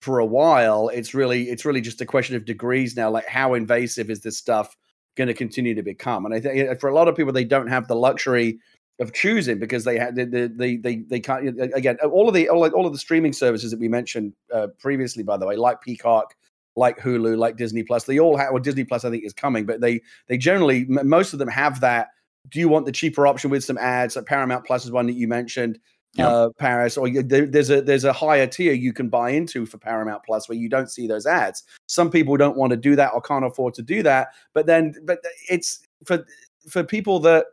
for a while. It's really, it's really just a question of degrees now. Like, how invasive is this stuff going to continue to become? And I think eh, for a lot of people, they don't have the luxury of choosing because they had they they they, they can't again all of the all, all of the streaming services that we mentioned uh, previously by the way like Peacock like Hulu like Disney Plus they all have well Disney Plus I think is coming but they they generally most of them have that do you want the cheaper option with some ads like Paramount Plus is one that you mentioned yep. uh, Parris or there, there's a there's a higher tier you can buy into for Paramount Plus where you don't see those ads some people don't want to do that or can't afford to do that but then but it's for for people that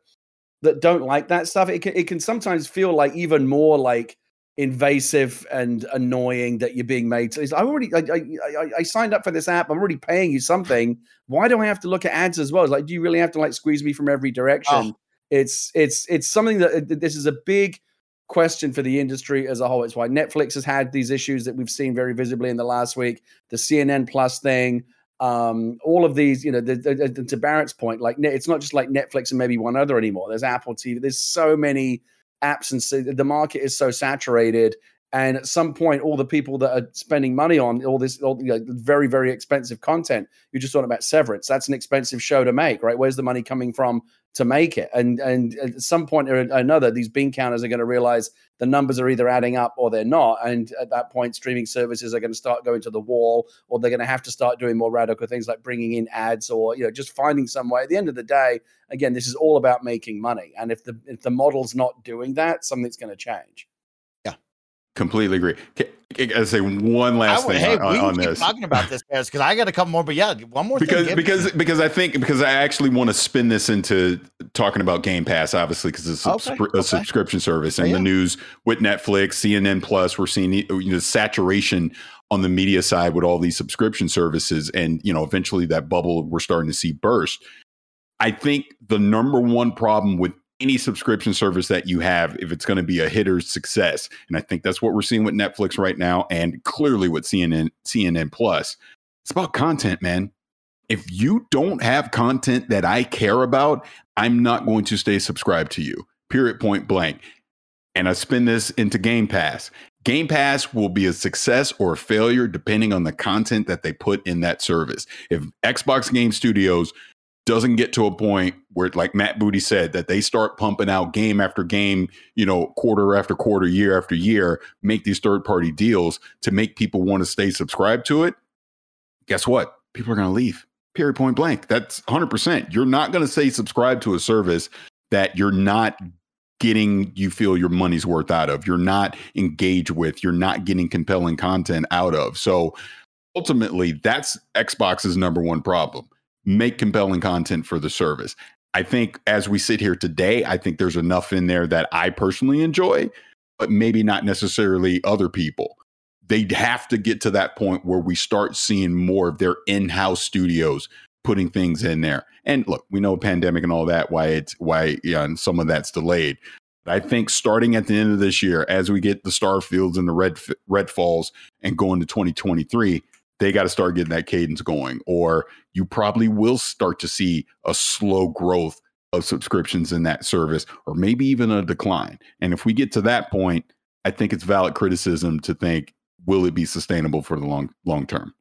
that don't like that stuff, it can, it can sometimes feel like even more like invasive and annoying that you're being made to. I already, I, I, I, signed up for this app. I'm already paying you something. Why do I have to look at ads as well? It's like, do you really have to like squeeze me from every direction? Oh. It's, it's, it's something that this is a big question for the industry as a whole. It's why Netflix has had these issues that we've seen very visibly in the last week. The CNN Plus thing um, all of these, you know, the, the, the, to Barrett's point, like it's not just like Netflix and maybe one other anymore. There's Apple TV. There's so many apps, and so the market is so saturated. And at some point, all the people that are spending money on all this all, you know, very, very expensive content, you're just talking about Severance. That's an expensive show to make, right? Where's the money coming from to make it. And and at some point or another, these bean counters are going to realize the numbers are either adding up or they're not. And at that point, streaming services are going to start going to the wall, or they're going to have to start doing more radical things like bringing in ads, or you know, just finding some way. At the end of the day, again, this is all about making money. And if the if the model's not doing that, something's going to change. Yeah, completely agree. I say one last would, thing hey, on, we on this. Talking about this, because I got a couple more, but yeah, one more. Because thing, because because I think because I actually want to spin this into talking about Game Pass, obviously, because it's a, okay, okay. subscription service, oh, and oh, yeah. the news with Netflix, CNN Plus, we're seeing you know, saturation on the media side with all these subscription services, and you know, eventually that bubble we're starting to see burst. I think the number one problem with any subscription service that you have if it's going to be a hitter's success. And I think that's what we're seeing with Netflix right now and clearly with CNN CNN Plus. It's about content, man. If you don't have content that I care about, I'm not going to stay subscribed to you. Period point blank. And I spin this into Game Pass. Game Pass will be a success or a failure depending on the content that they put in that service. If Xbox Game Studios doesn't get to a point where, like Matt Booty said, that they start pumping out game after game, you know, quarter after quarter, year after year, make these third party deals to make people want to stay subscribed to it, guess what? People are going to leave. Period, point blank. That's 100%. You're not going to say subscribe to a service that you're not getting you feel your money's worth out of you're not engaged with you're not getting compelling content out of so ultimately that's xbox's number one problem make compelling content for the service. I think as we sit here today, I think there's enough in there that I personally enjoy, but maybe not necessarily other people. They'd have to get to that point where we start seeing more of their in-house studios putting things in there. And look, we know pandemic and all that, why it's why yeah, and some of that's delayed. But I think starting at the end of this year, as we get the Starfields and the Red Red Falls and going to 2023, they got to start getting that cadence going, or you probably will start to see a slow growth of subscriptions in that service, or maybe even a decline. And if we get to that point, I think it's valid criticism to think, will it be sustainable for the long long term?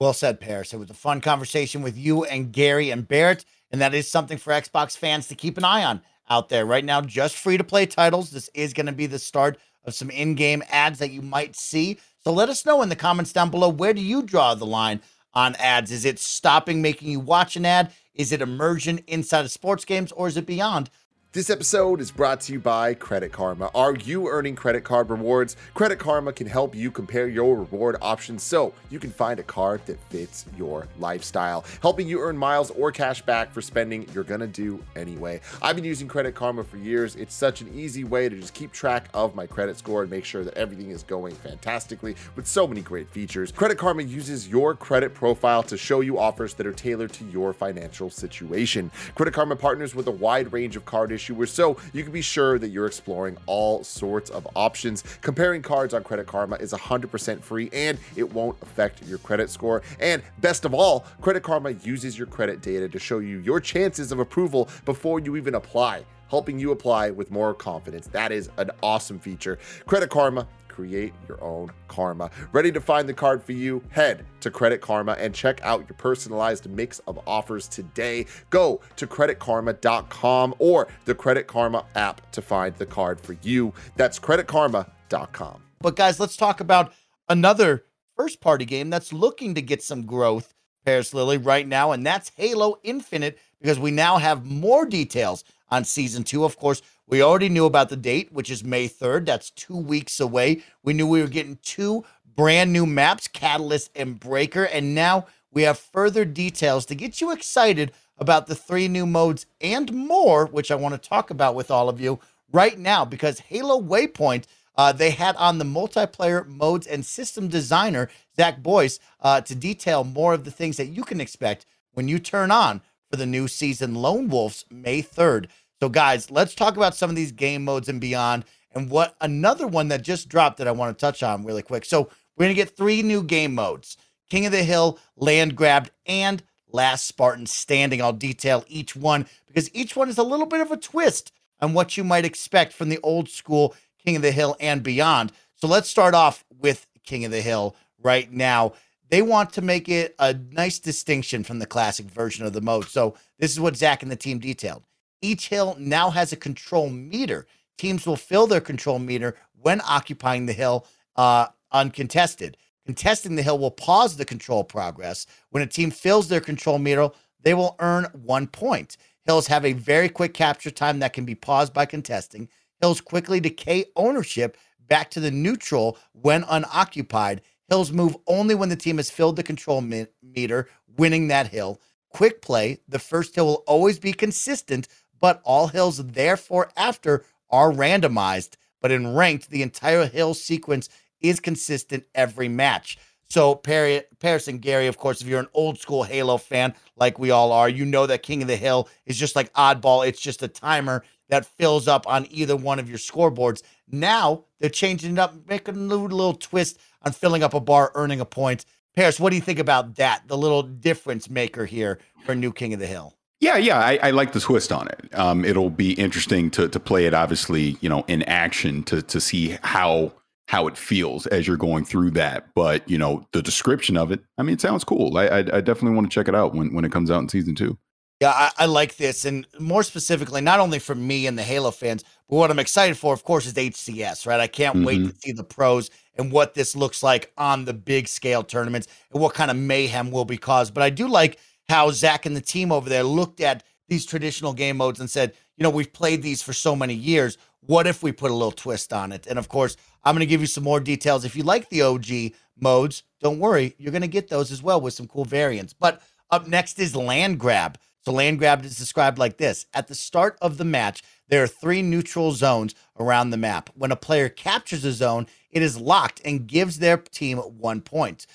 Well said, Parris. It was a fun conversation with you and Gary and Barrett, and that is something for Xbox fans to keep an eye on out there right now. Just free to play titles. This is going to be the start of some in game ads that you might see. So let us know in the comments down below where do you draw the line on ads? Is it stopping making you watch an ad? Is it immersion inside of sports games or is it beyond? This episode is brought to you by Credit Karma. Are you earning credit card rewards? Credit Karma can help you compare your reward options so you can find a card that fits your lifestyle, helping you earn miles or cash back for spending you're gonna do anyway. I've been using Credit Karma for years. It's such an easy way to just keep track of my credit score and make sure that everything is going fantastically with so many great features. Credit Karma uses your credit profile to show you offers that are tailored to your financial situation. Credit Karma partners with a wide range of card issues issuers, so you can be sure that you're exploring all sorts of options. Comparing cards on Credit Karma is 100% free and it won't affect your credit score. And best of all, Credit Karma uses your credit data to show you your chances of approval before you even apply helping you apply with more confidence. That is an awesome feature. Credit Karma create your own karma. Ready to find the card for you? Head to Credit Karma and check out your personalized mix of offers today. Go to creditkarma.com or the Credit Karma app to find the card for you. That's creditkarma.com. But guys, let's talk about another first party game that's looking to get some growth, Parris Lilly, right now, and that's Halo Infinite because we now have more details on season two. Of course, we already knew about the date, which is May 3rd. That's two weeks away. We knew we were getting two brand new maps, Catalyst and Breaker. And now we have further details to get you excited about the three new modes and more, which I want to talk about with all of you right now because Halo Waypoint. Uh, they had on the multiplayer modes and system designer, Zach Boyce, uh, to detail more of the things that you can expect when you turn on for the new season Lone Wolves May 3rd. So, guys, let's talk about some of these game modes and beyond. And what another one that just dropped that I want to touch on really quick. So, we're going to get three new game modes King of the Hill, Land Grab, and Last Spartan Standing. I'll detail each one because each one is a little bit of a twist on what you might expect from the old school King of the Hill and beyond. So, let's start off with King of the Hill right now. They want to make it a nice distinction from the classic version of the mode. So, this is what Zach and the team detailed. Each hill now has a control meter. Teams will fill their control meter when occupying the hill uh, uncontested. Contesting the hill will pause the control progress. When a team fills their control meter, they will earn one point. Hills have a very quick capture time that can be paused by contesting. Hills quickly decay ownership back to the neutral when unoccupied. Hills move only when the team has filled the control meter, winning that hill. Quick play, the first hill will always be consistent but all hills therefore after are randomized. But in ranked, the entire hill sequence is consistent every match. So Perry, Parris and Gary, of course, if you're an old school Halo fan like we all are, you know that King of the Hill is just like oddball. It's just a timer that fills up on either one of your scoreboards. Now they're changing it up, making a little, little twist on filling up a bar, earning a point. Parris, what do you think about that? The little difference maker here for New King of the Hill. Yeah, yeah, I, I, like the twist on it. Um, it'll be interesting to to play it, obviously, you know, in action to to see how how it feels as you're going through that. But you know, the description of it, I mean, it sounds cool. I, I, I definitely want to check it out when when it comes out in season two. Yeah, I, I, like this, and more specifically, not only for me and the Halo fans, but what I'm excited for, of course, is HCS. Right, I can't mm-hmm. wait to see the pros and what this looks like on the big scale tournaments and what kind of mayhem will be caused. But I do like how Zach and the team over there looked at these traditional game modes and said, you know, we've played these for so many years. What if we put a little twist on it? And of course, I'm going to give you some more details. If you like the OG modes, don't worry, you're going to get those as well with some cool variants. But up next is land grab. So land grab is described like this. At the start of the match, there are three neutral zones around the map. When a player captures a zone, it is locked and gives their team one point.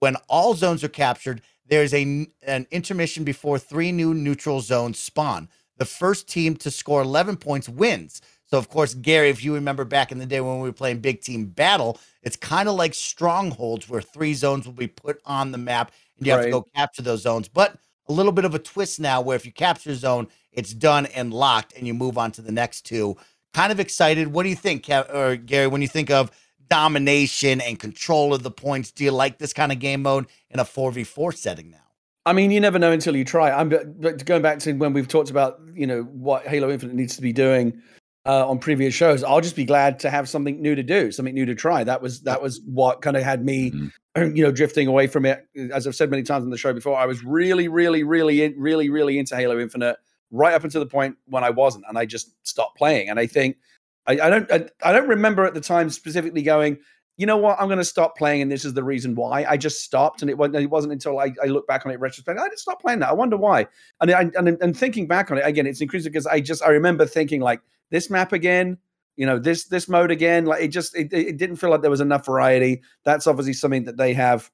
When all zones are captured, there's a an intermission before three new neutral zones spawn. The first team to score 11 points wins. So, of course, Gary, if you remember back in the day when we were playing Big Team Battle, it's kind of like strongholds where three zones will be put on the map and you right. have to go capture those zones. But a little bit of a twist now where if you capture a zone, it's done and locked and you move on to the next two. Kind of excited. What do you think, or Gary, when you think of domination and control of the points. Do you like this kind of game mode in a 4v4 setting now? I mean, you never know until you try. I'm but going back to when we've talked about, you know, what Halo Infinite needs to be doing uh, on previous shows. I'll just be glad to have something new to do, something new to try. That was that was what kind of had me, mm-hmm. you know, drifting away from it. As I've said many times on the show before, I was really, really, really, really, really into Halo Infinite right up until the point when I wasn't, and I just stopped playing. And I think I, I don't I, I, don't remember at the time specifically going, you know what, I'm going to stop playing, and this is the reason why. I just stopped, and it wasn't, it wasn't until I, I look back on it retrospect, I didn't stop playing that. I wonder why. And I, and, and thinking back on it again, it's increasing because I just I remember thinking like this map again, you know this this mode again. Like it just it, it didn't feel like there was enough variety. That's obviously something that they have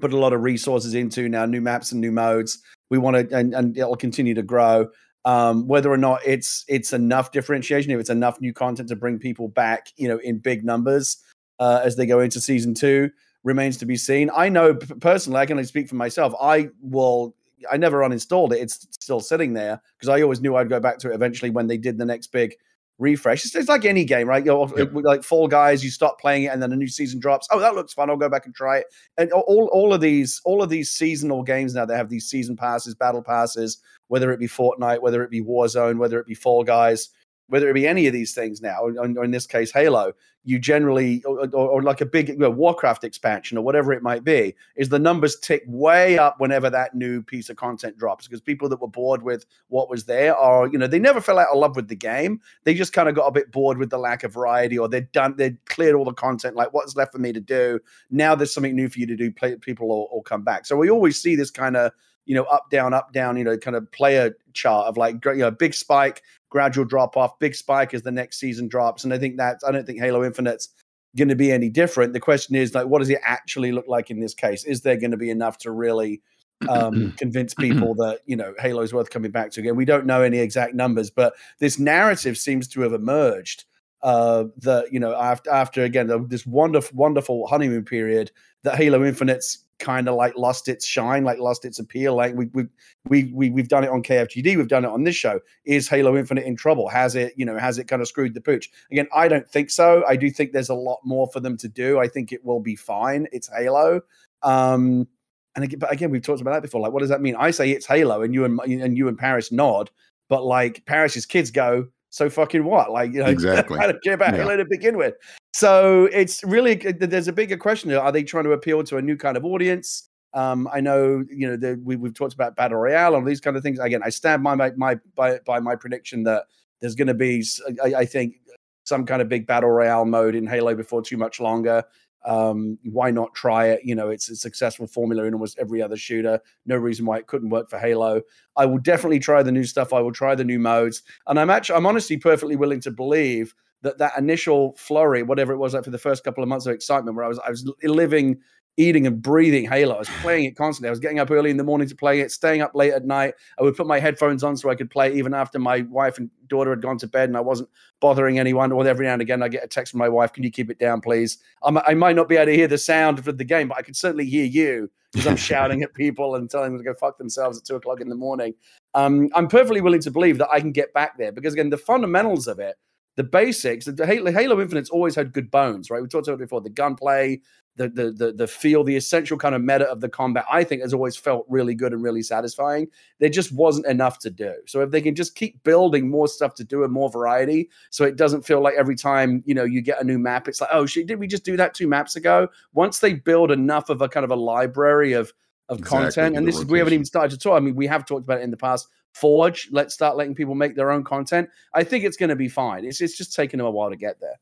put a lot of resources into now, new maps and new modes. We want to, and, and it'll continue to grow um, whether or not it's it's enough differentiation, if it's enough new content to bring people back, you know, in big numbers uh, as they go into season two, remains to be seen. I know personally, I can only speak for myself. I will. I never uninstalled it. It's still sitting there because I always knew I'd go back to it eventually when they did the next big refresh. It's, it's like any game, right? You know, yep. like Fall Guys, you stop playing it and then a new season drops. Oh, that looks fun. I'll go back and try it. And all all of these all of these seasonal games now they have these season passes, battle passes, whether it be Fortnite, whether it be Warzone, whether it be Fall Guys, whether it be any of these things now, or, in this case, Halo, you generally, or, or, like a big you know, Warcraft expansion or whatever it might be, is the numbers tick way up whenever that new piece of content drops because people that were bored with what was there are, you know, they never fell out of love with the game. They just kind of got a bit bored with the lack of variety or they'd done, they'd cleared all the content. Like, what's left for me to do? Now there's something new for you to do. Play, people will, will come back. So we always see this kind of you know, up, down, up, down, you know, kind of player chart of like, you know, big spike, gradual drop off, big spike as the next season drops. And I think that, I don't think Halo Infinite's going to be any different. The question is, like, what does it actually look like in this case? Is there going to be enough to really um, convince people that, you know, Halo's worth coming back to again? We don't know any exact numbers, but this narrative seems to have emerged uh, that, you know, after, after again, this wonderful, wonderful honeymoon period that Halo Infinite's kind of like lost its shine, like lost its appeal. Like we we we we we've done it on KFGD, we've done it on this show. Is Halo Infinite in trouble? Has it you know has it kind of screwed the pooch? Again, I don't think so. I do think there's a lot more for them to do. I think it will be fine. It's Halo. Um, and again, but again, we've talked about that before. Like, what does that mean? I say it's Halo, and you and and you and Parris nod, but like Parris's kids go, so fucking what? Like, you know, exactly. I don't care about yeah. Halo to begin with. So it's really there's a bigger question: Are they trying to appeal to a new kind of audience? Um, I know you know the, we, have talked about battle royale and these kind of things. Again, I stand by my, my by by my prediction that there's going to be, I, I, think, some kind of big battle royale mode in Halo before too much longer. Um, why not try it? You know, it's a successful formula in almost every other shooter. No reason why it couldn't work for Halo. I will definitely try the new stuff. I will try the new modes, and I'm actually, I'm honestly perfectly willing to believe that that initial flurry, whatever it was, like for the first couple of months of excitement, where I was I was living eating and breathing Halo. I was playing it constantly. I was getting up early in the morning to play it, staying up late at night. I would put my headphones on so I could play even after my wife and daughter had gone to bed and I wasn't bothering anyone. Or every now and again, I get a text from my wife, "Can you keep it down, please?" I'm, i might not be able to hear the sound of the game, but I can certainly hear you because I'm shouting at people and telling them to go fuck themselves at two o'clock in the morning. Um, I'm perfectly willing to believe that I can get back there because again, the fundamentals of it the basics. The Halo, Halo Infinite's always had good bones, right? We talked about it before. The gunplay, the, the the the feel, the essential kind of meta of the combat, I think has always felt really good and really satisfying. There just wasn't enough to do. So if they can just keep building more stuff to do and more variety, so it doesn't feel like every time you know you get a new map, it's like, oh shit, did we just do that two maps ago? Once they build enough of a kind of a library of of exactly, content, and this is we haven't even started to talk. I mean, we have talked about it in the past. Forge, let's start letting people make their own content. I think it's going to be fine. It's it's just taking them a while to get there.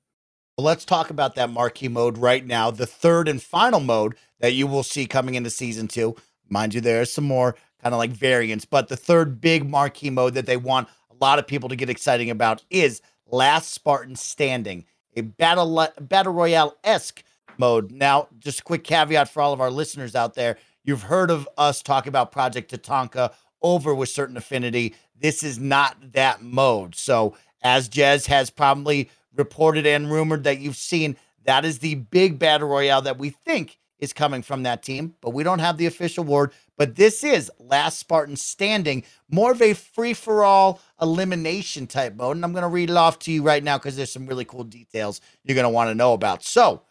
Well, let's talk about that marquee mode right now. The third and final mode that you will see coming into season two. Mind you, there are some more kind of like variants, but the third big marquee mode that they want a lot of people to get exciting about is Last Spartan Standing, a battle battle royale esque mode. Now, just a quick caveat for all of our listeners out there: you've heard of us talk about Project Tatanka over with Certain Affinity. This is not that mode. So, as Jez has probably reported and rumored that you've seen. That is the big battle royale that we think is coming from that team, but we don't have the official word. But this is Last Spartan Standing, more of a free for all elimination type mode. And I'm going to read it off to you right now because there's some really cool details you're going to want to know about. So,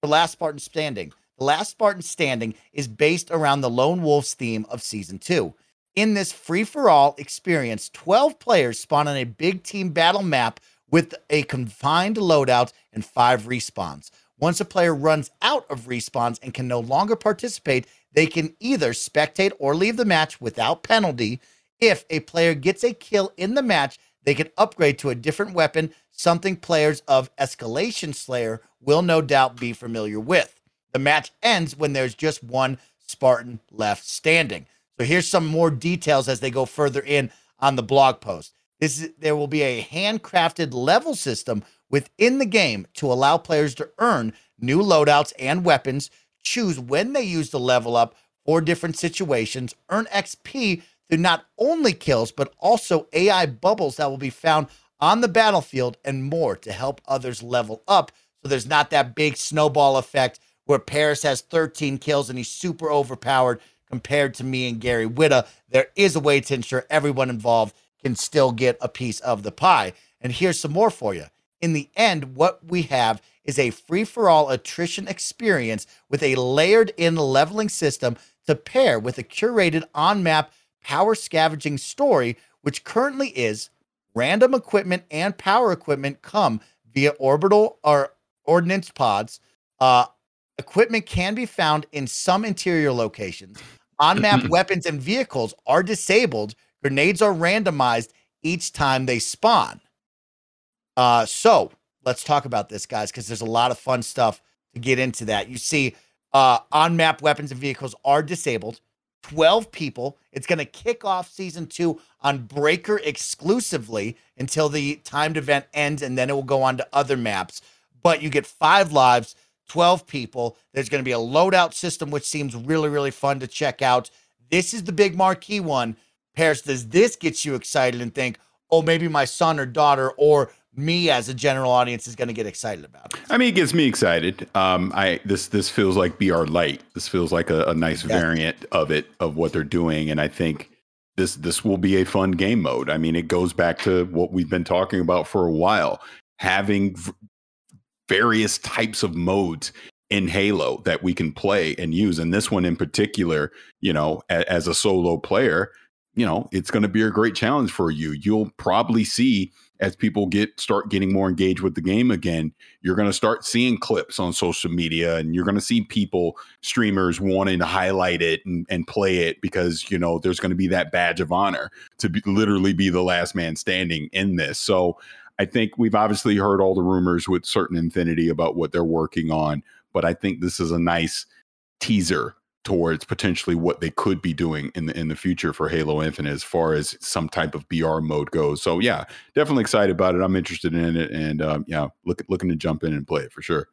for Last Spartan Standing, the Last Spartan Standing is based around the Lone Wolves theme of season two. In this free for all experience, 12 players spawn on a big team battle map with a confined loadout and five respawns. Once a player runs out of respawns and can no longer participate, they can either spectate or leave the match without penalty. If a player gets a kill in the match, they can upgrade to a different weapon, something players of Escalation Slayer will no doubt be familiar with. The match ends when there's just one Spartan left standing. So here's some more details as they go further in on the blog post. This is, there will be a handcrafted level system within the game to allow players to earn new loadouts and weapons, choose when they use the level up for different situations, earn XP through not only kills, but also AI bubbles that will be found on the battlefield and more to help others level up. So there's not that big snowball effect where Paris has 13 kills and he's super overpowered compared to me and Gary Whitta. There is a way to ensure everyone involved can still get a piece of the pie. And here's some more for you. In the end, what we have is a free for all attrition experience with a layered in leveling system to pair with a curated on map power scavenging story, which currently is random equipment and power equipment come via orbital or ordnance pods. Uh, equipment can be found in some interior locations. On map weapons and vehicles are disabled Grenades are randomized each time they spawn. Uh, so let's talk about this, guys, because there's a lot of fun stuff to get into that. You see, uh, on map weapons and vehicles are disabled. 12 people. It's going to kick off season two on Breaker exclusively until the timed event ends, and then it will go on to other maps. But you get five lives, 12 people. There's going to be a loadout system, which seems really, really fun to check out. This is the big marquee one Parris, does this get you excited and think, oh, maybe my son or daughter or me as a general audience is going to get excited about it? I mean, it gets me excited. Um, I this this feels like BR Light. This feels like a, a nice yeah. variant of it of what they're doing, and I think this this will be a fun game mode. I mean, it goes back to what we've been talking about for a while, having v- various types of modes in Halo that we can play and use. And this one in particular, you know, a, as a solo player, you know it's going to be a great challenge for you you'll probably see as people get start getting more engaged with the game again you're going to start seeing clips on social media and you're going to see people streamers wanting to highlight it and, and play it because you know there's going to be that badge of honor to be, literally be the last man standing in this so i think we've obviously heard all the rumors with Certain Affinity about what they're working on but i think this is a nice teaser towards potentially what they could be doing in the in the future for Halo Infinite as far as some type of BR mode goes. So yeah, definitely excited about it. I'm interested in it, and um, yeah, look, looking to jump in and play it for sure.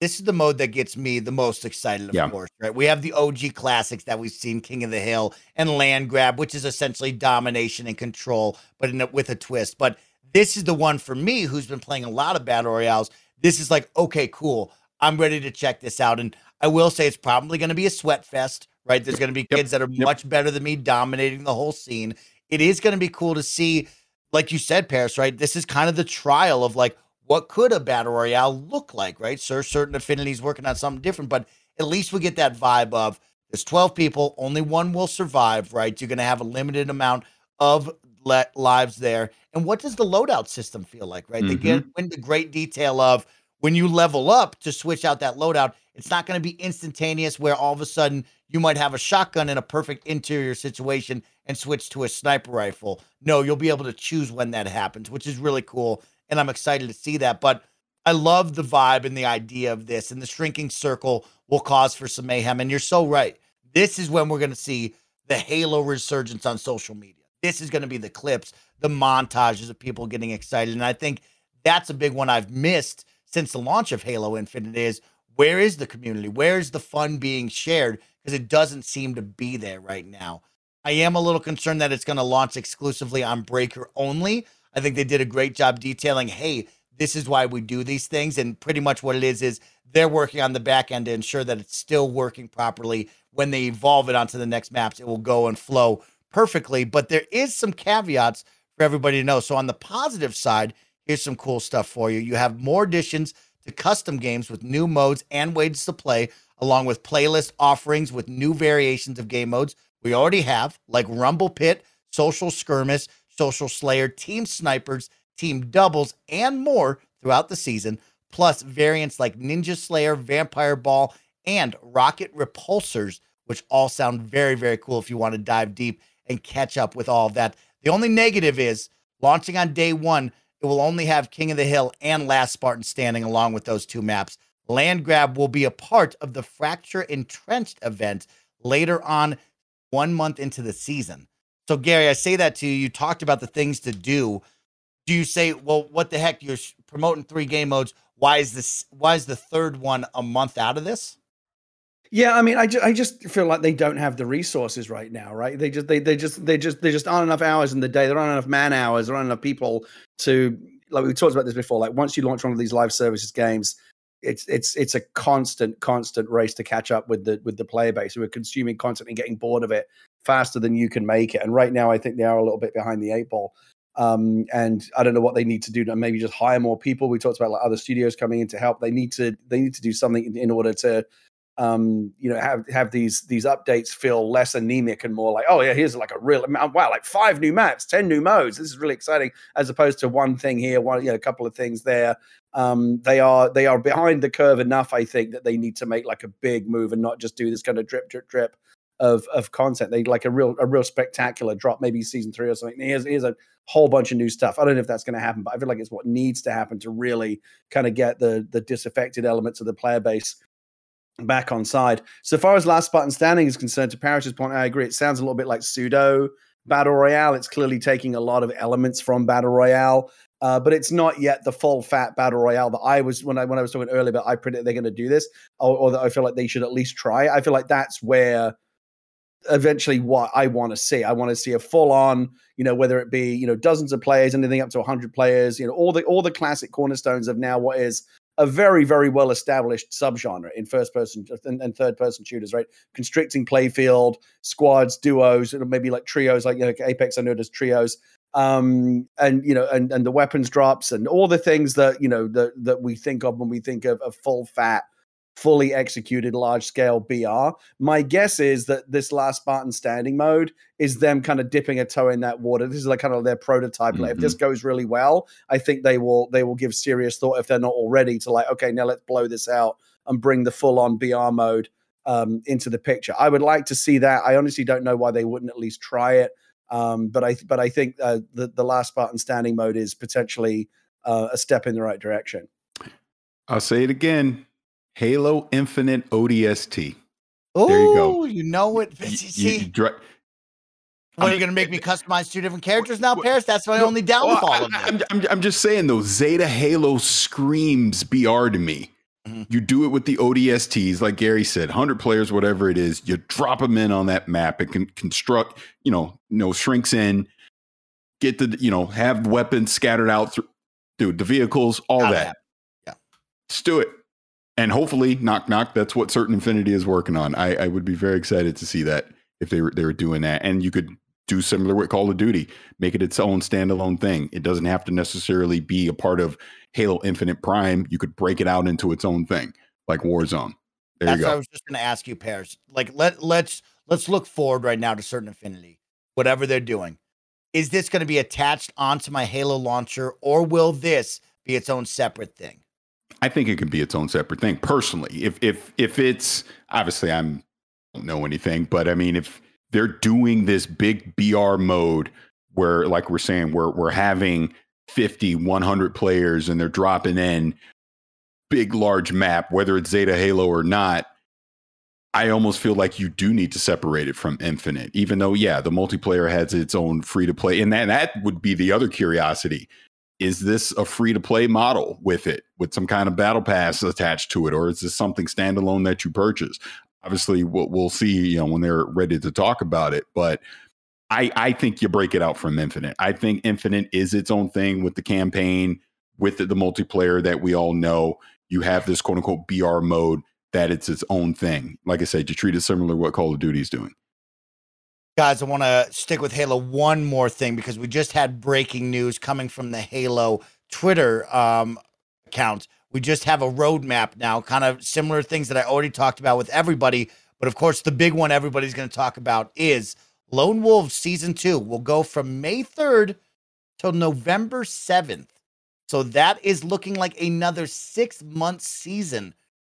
this is the mode that gets me the most excited, of Yeah. course, right? We have the OG classics that we've seen, King of the Hill and Land Grab, which is essentially domination and control, but in a, with a twist. But this is the one for me who's been playing a lot of battle royales. This is like, okay, cool. I'm ready to check this out. And I will say it's probably going to be a sweat fest, right? There's going to be Yep. kids that are Yep. much better than me dominating the whole scene. It is going to be cool to see, like you said, Parris, right? This is kind of the trial of like, what could a battle royale look like, right? Sir, Certain Affinity's working on something different, but at least we get that vibe of there's 12 people, only one will survive, right? You're going to have a limited amount of le- lives there. And what does the loadout system feel like, right? They get into great detail of when you level up to switch out that loadout, it's not going to be instantaneous where all of a sudden you might have a shotgun in a perfect interior situation and switch to a sniper rifle. No, you'll be able to choose when that happens, which is really cool. And I'm excited to see that. But I love the vibe and the idea of this. And the shrinking circle will cause for some mayhem. And you're so right. This is when we're going to see the Halo resurgence on social media. This is going to be the clips, the montages of people getting excited. And I think that's a big one I've missed since the launch of Halo Infinite is where is the community? Where is the fun being shared? Because it doesn't seem to be there right now. I am a little concerned that it's going to launch exclusively on Breaker only. I think they did a great job detailing, hey, this is why we do these things. And pretty much what it is is they're working on the back end to ensure that it's still working properly. When they evolve it onto the next maps, it will go and flow perfectly. But there is some caveats for everybody to know. So on the positive side, here's some cool stuff for you. You have more additions to custom games with new modes and ways to play, along with playlist offerings with new variations of game modes we already have, like Rumble Pit, Social Skirmish, Social Slayer, Team Snipers, Team Doubles, and more throughout the season, plus variants like Ninja Slayer, Vampire Ball, and Rocket Repulsors, which all sound very, very cool if you want to dive deep and catch up with all of that. The only negative is launching on day one, it will only have King of the Hill and Last Spartan standing along with those two maps. Land Grab will be a part of the Fracture Entrenched event later on, one month into the season. So, Gary, I say that to you. You talked about the things to do. Do you say, well, what the heck? You're promoting three game modes. Why is this? Why is the third one a month out of this? Yeah, I mean, I, ju- I just feel like they don't have the resources right now, right? They just they they just they just they just aren't enough hours in the day. There aren't enough man hours. There aren't enough people to like we talked about this before. Like once you launch one of these live services games, it's it's it's a constant constant race to catch up with the with the player base who are consuming content and getting bored of it faster than you can make it. And right now, I think they are a little bit behind the eight ball. Um, and I don't know what they need to do to maybe just hire more people. We talked about like other studios coming in to help. They need to they need to do something in, in order to um you know have have these these updates feel less anemic and more like oh yeah here's like a real wow like five new maps 10 new modes. This is really exciting as opposed to one thing here one you know a couple of things there. Um they are they are behind the curve enough i think that they need to make like a big move and not just do this kind of drip drip drip of of content. They like a real a real spectacular drop maybe season three or something. Here's here's a whole bunch of new stuff. I don't know if that's going to happen but i feel like it's what needs to happen to really kind of get the the disaffected elements of the player base back on side. So far as last Spartan standing is concerned, to Parris's point, I agree. It sounds a little bit like pseudo battle royale. It's clearly taking a lot of elements from battle royale, uh, but it's not yet the full fat battle royale that I was when I when I was talking earlier about. I predict they're going to do this, or, or that I feel like they should at least try. I feel like that's where eventually what I want to see. I want to see a full on, you know, whether it be you know dozens of players, anything up to hundred players, you know, all the all the classic cornerstones of now what is a very, very well established subgenre in first person and, third person shooters, right? Constricting playfield, squads, duos, maybe like trios, like, you know, Apex, I know there's trios. Um, and you know, and, and the weapons drops and all the things that you know that that we think of when we think of a full fat, fully executed large scale BR. My guess is that this last Spartan standing mode is them kind of dipping a toe in that water. This is like kind of their prototype. Like if this goes really well, I think they will they will give serious thought if they're not already to like, okay, now let's blow this out and bring the full on BR mode um, into the picture. I would like to see that. I honestly don't know why they wouldn't at least try it. Um, but I but I think uh, the the last Spartan standing mode is potentially uh, a step in the right direction. I'll say it again. Halo Infinite ODST. Oh, There you go. you know it. You- See, you- you dri- what, are you going to make me customize two different characters now, Parris? That's my No, only downfall I, of it. am I'm, I'm just saying though, Zeta Halo screams BR to me. Mhm. You do it with the ODSTs, like Gary said, 100 players, whatever it is, you drop them in on that map. It can construct, you know, you know, shrinks in, get the, you know, have weapons scattered out through, dude, the vehicles, all that. Yeah. Let's do it. And hopefully, knock, knock, that's what Certain Affinity is working on. I, I would be very excited to see that if they were, they were doing that. And you could do similar with Call of Duty, make it its own standalone thing. It doesn't have to necessarily be a part of Halo Infinite Prime. You could break it out into its own thing, like Warzone. There That's you go. I was just going to ask you, Pears. Like let let's let's look forward right now to Certain Affinity, whatever they're doing. Is this going to be attached onto my Halo launcher, or will this be its own separate thing? I think it can be its own separate thing. Personally, if if if it's obviously I'm don't know anything, but I mean if they're doing this big BR mode where, like we're saying, we're we're having 50, 100 players and they're dropping in big, large map, whether it's Zeta Halo or not. I almost feel like you do need to separate it from Infinite, even though, yeah, the multiplayer has its own free to play. And that, that would be the other curiosity. Is this a free to play model with it, with some kind of battle pass attached to it, or is this something standalone that you purchase? obviously we'll, we'll see you know when they're ready to talk about it but i i think you break it out from infinite. I think infinite is its own thing with the campaign with the, the multiplayer that we all know. You have this quote unquote br mode that it's its own thing. Like i said you treat it similar to what call of duty is doing guys i want to stick with halo one more thing because we just had breaking news coming from the halo twitter um, account we just have a roadmap now, kind of similar things that I already talked about with everybody. But of course, the big one everybody's going to talk about is Lone Wolves season two will go from May 3rd till November 7th. So that is looking like another six month season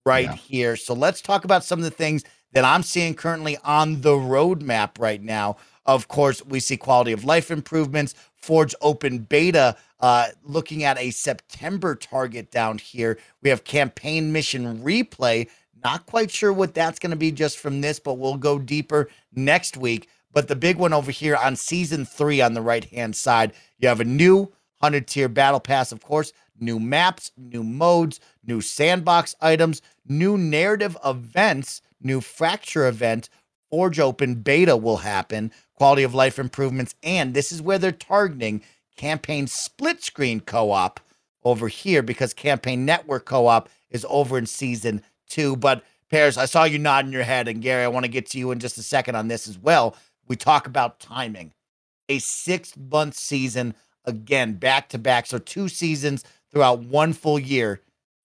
right yeah. here. So let's talk about some of the things that I'm seeing currently on the roadmap right now. Of course, we see quality of life improvements, Forge Open Beta uh, looking at a September target down here. We have campaign mission replay. Not quite sure what that's going to be just from this, but we'll go deeper next week. But the big one over here on season three on the right hand side, you have a new 100 tier battle pass, of course, new maps, new modes, new sandbox items, new narrative events, new fracture event, Forge Open beta will happen, quality of life improvements, and this is where they're targeting campaign split screen co op over here because campaign network co op is over in season two. But Parris, I saw you nodding your head, and Gary, I want to get to you in just a second on this as well. We talk about timing. A six month season, again, back to back. So two seasons throughout one full year.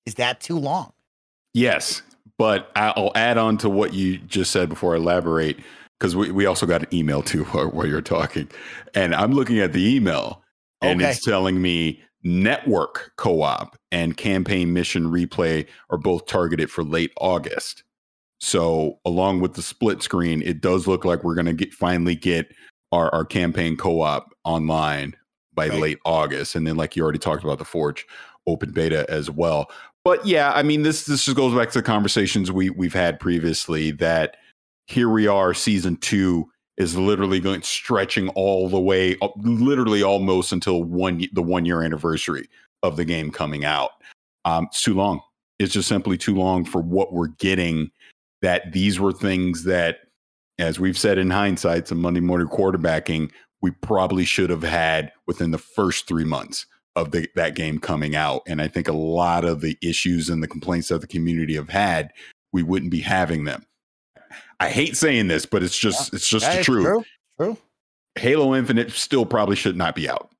Is that too long? Yes. But I'll add on to what you just said before I elaborate, because we, we also got an email too while, you're talking. And I'm looking at the email and okay. it's telling me network co-op and campaign mission replay are both targeted for late August. So along with the split screen, it does look like we're going to get finally get our, our campaign co-op online by right. late August. And then like you already talked about the Forge open beta as well. But yeah, I mean this this just goes back to the conversations we we've had previously that here we are season 2 is literally going stretching all the way, uh, literally almost until one the one year anniversary of the game coming out. Um, it's too long. It's just simply too long for what we're getting. That these were things that, as we've said in hindsight, some Monday morning quarterbacking, we probably should have had within the first three months of the, that game coming out. And I think a lot of the issues and the complaints that the community have had, we wouldn't be having them. I hate saying this, but it's just yeah. it's just the truth. True. True. Halo Infinite still probably should not be out.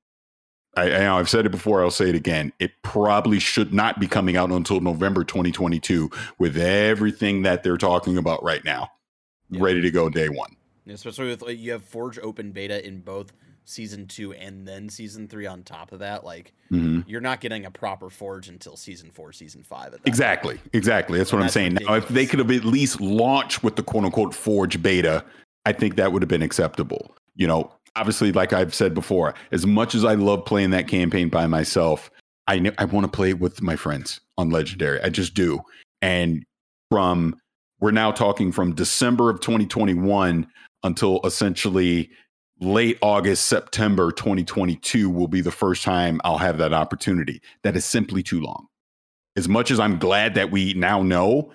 I, I know I've said it before. I'll say it again. It probably should not be coming out until November 2022 with everything that they're talking about right now, yeah. ready to go day one. Especially with like, you have Forge open beta in both season two and then season three on top of that. Like mm-hmm. you're not getting a proper Forge until season four, season five. exactly, point. exactly. That's and what that's I'm saying. Ridiculous. Now, if they could have at least launched with the quote unquote Forge beta, I think that would have been acceptable. You know, obviously, like I've said before, as much as I love playing that campaign by myself, I know, I want to play it with my friends on Legendary. I just do. And from we're now talking from December of 2021 until essentially late August, September 2022 will be the first time I'll have that opportunity. That is simply too long. as much as I'm glad that we now know,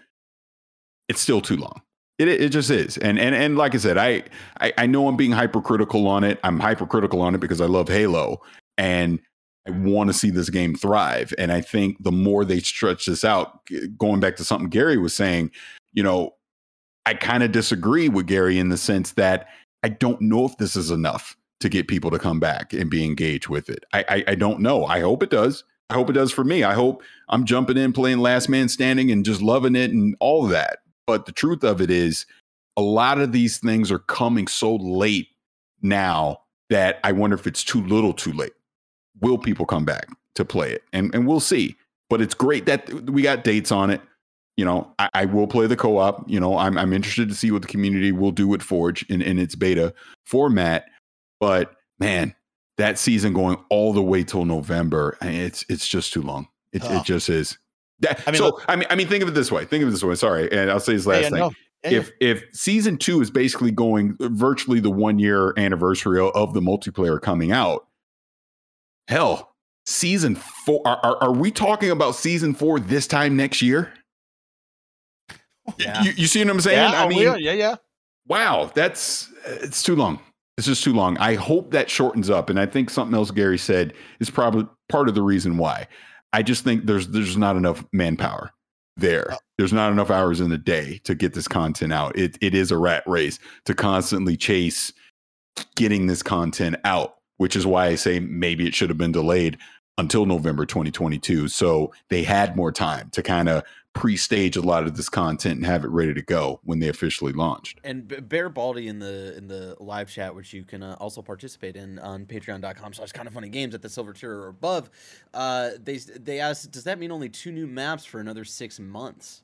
it's still too long. It, it just is. And and and like I said, I, I I know I'm being hypercritical on it. I'm hypercritical on it because I love Halo and I want to see this game thrive. And I think the more they stretch this out, going back to something Gary was saying, you know, I kind of disagree with Gary in the sense that I don't know if this is enough to get people to come back and be engaged with it. I, I, I don't know. I hope it does. I hope it does for me. I hope I'm jumping in, playing last man standing, and just loving it and all of that. But the truth of it is, a lot of these things are coming so late now that I wonder if it's too little too late. Will people come back to play it? And and we'll see. But it's great that we got dates on it. You know, I, I will play the co-op. You know, I'm I'm interested to see what the community will do with Forge in, in its beta format. But man, that season going all the way till November, it's it's just too long. It, oh. it just is. That, I mean, so look, I mean, I mean, think of it this way. Think of it this way. Sorry, and I'll say this last yeah, thing. No. Yeah, if yeah. if season two is basically going virtually the one year anniversary of the multiplayer coming out, hell, season four. Are, are, are we talking about season four this time next year? Yeah. You, you see what I'm saying? Yeah, I oh, mean, yeah, yeah. Wow, that's it's too long. It's just too long. I hope that shortens up. And I think something else Gary said is probably part of the reason why. I just think there's there's not enough manpower there. Oh. There's not enough hours in the day to get this content out. It it is a rat race to constantly chase getting this content out, which is why I say maybe it should have been delayed until November 2022. So they had more time to kind of pre-stage a lot of this content and have it ready to go when they officially launched. And Bear Baldy in the in the live chat, which you can uh, also participate in on patreon.com slash kind of funny games at the silver tier or above, uh, they they asked, does that mean only two new maps for another six months?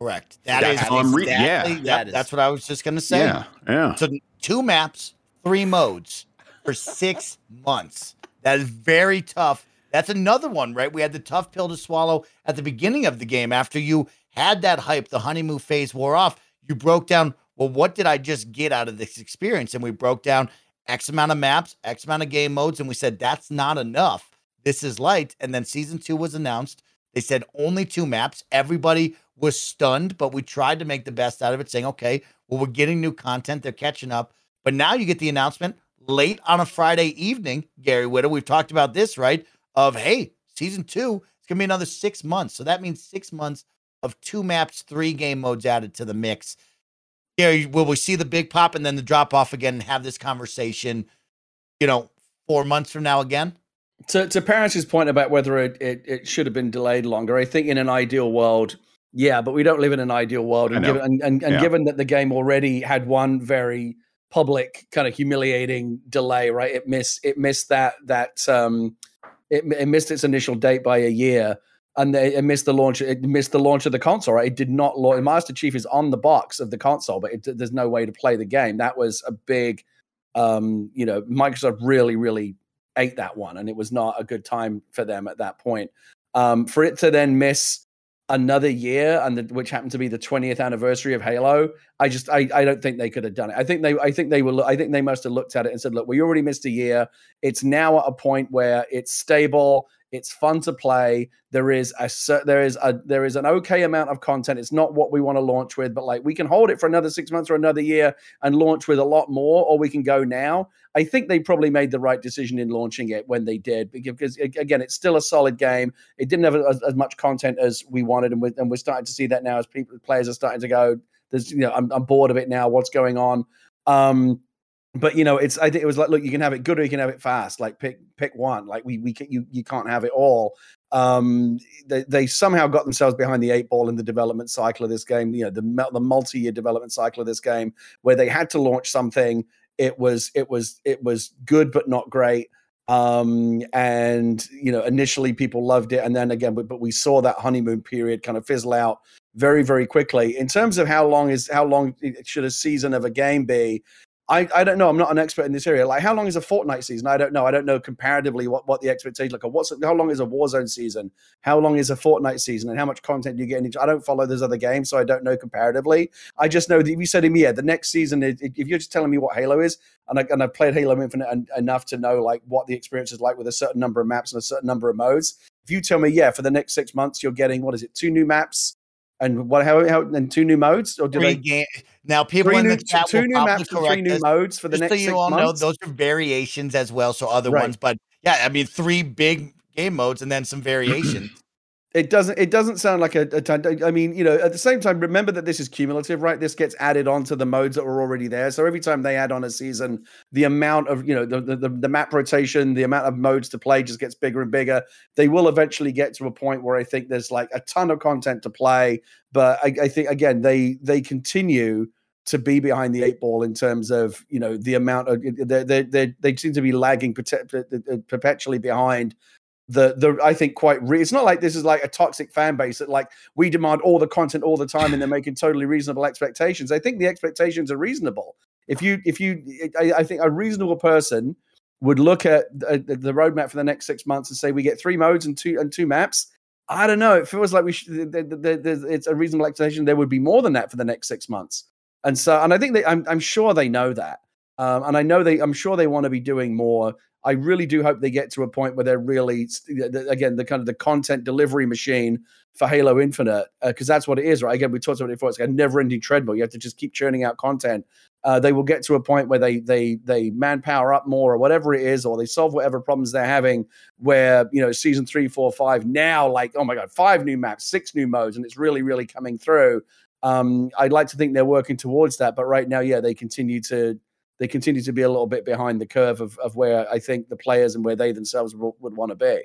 Correct. That that's is exactly, yeah. Yep, that is, that's what I was just gonna say. Yeah, yeah. So two maps, three modes for six months. That is very tough that's another one, right? We had the tough pill to swallow at the beginning of the game after you had that hype, the honeymoon phase wore off. You broke down, well, what did I just get out of this experience? And we broke down X amount of maps, X amount of game modes, and we said that's not enough. This is light. And then season two was announced. They said only two maps. Everybody was stunned, but we tried to make the best out of it, saying, okay, well, we're getting new content. They're catching up. But now you get the announcement late on a Friday evening, Gary Whitta. We've talked about this, right? Of hey, season two, it's gonna be another six months. So that means six months of two maps, three game modes added to the mix. Gary, will we see the big pop and then the drop off again and have this conversation, you know, four months from now again? To to Parris's point about whether it, it, it should have been delayed longer, I think in an ideal world, yeah, but we don't live in an ideal world. And given and, and, and yeah. given that the game already had one very public kind of humiliating delay, right? It missed it missed that that um it, it missed its initial date by a year and it missed the launch. It missed the launch of the console. Right? It did not launch. Master Chief is on the box of the console, but it, there's no way to play the game. That was a big, um, you know, Microsoft really, really ate that one, and it was not a good time for them at that point. Um, for it to then miss another year, and the, which happened to be the 20th anniversary of Halo, I just, I, I don't think they could have done it. I think they, I think they were, I think they must have looked at it and said, look, we already missed a year. It's now at a point where it's stable it's fun to play. There is a there is a there is an okay amount of content. It's not what we want to launch with, but like we can hold it for another six months or another year and launch with a lot more, or we can go now. I think they probably made the right decision in launching it when they did, because again, it's still a solid game. It didn't have as, as much content as we wanted, and we're, and we're starting to see that now as people players are starting to go. There's you know I'm, I'm bored of it now. What's going on? Um, but you know, it's I think it was like, look, you can have it good or you can have it fast. Like pick pick one. Like we we can, you you can't have it all. Um, they they somehow got themselves behind the eight ball in the development cycle of this game. You know, the the multi year development cycle of this game, where they had to launch something. It was it was it was good but not great. Um, and you know, initially people loved it, and then again, but, but we saw that honeymoon period kind of fizzle out very very quickly. In terms of how long is how long should a season of a game be? I, I don't know. I'm not an expert in this area. Like, how long is a Fortnite season? I don't know. I don't know comparatively what, what the expectation like. What's how long is a Warzone season? How long is a Fortnite season? And how much content do you get in each? I don't follow those other games, so I don't know comparatively. I just know that you said to me, yeah, the next season, if you're just telling me what Halo is, and, I, and I've played Halo Infinite enough to know like what the experience is like with a certain number of maps and a certain number of modes. If you tell me, yeah, for the next six months, you're getting what is it, two new maps, and what how, how and two new modes or do they game, now people in the chat two new maps three new modes for the next so you all months? know those are variations as well so other right. ones but yeah i mean three big game modes and then some variations it doesn't it doesn't sound like a, a I mean you know at the same time remember that this is cumulative right? This gets added on to the modes that were already there. So every time they add on a season the amount of you know the, the the map rotation the amount of modes to play just gets bigger and bigger. They will eventually get to a point where I think there's like a ton of content to play. But I, I think again they they continue to be behind the eight ball in terms of you know the amount of they they they seem to be lagging perpetually behind the the I think quite re- it's not like this is like a toxic fan base that like we demand all the content all the time and they're making totally reasonable expectations. I think the expectations are reasonable. If you if you I, I think a reasonable person would look at the, the roadmap for the next six months and say we get three modes and two and two maps. I don't know. It feels like we should. The, the, the, it's a reasonable expectation. There would be more than that for the next six months, and so and I think they, I'm I'm sure they know that, um, and I know they I'm sure they want to be doing more I really do hope they get to a point where they're really, again, the kind of the content delivery machine for Halo Infinite, because uh, that's what it is, right? Again, we talked about it before. It's a never-ending treadmill. You have to just keep churning out content. Uh, they will get to a point where they they they manpower up more, or whatever it is, or they solve whatever problems they're having. Where you know, season three, four, five, now like oh my god, five new maps, six new modes, and it's really really coming through. Um, I'd like to think they're working towards that, but right now, yeah, they continue to they continue to be a little bit behind the curve of, of where I think the players and where they themselves would, would want to be.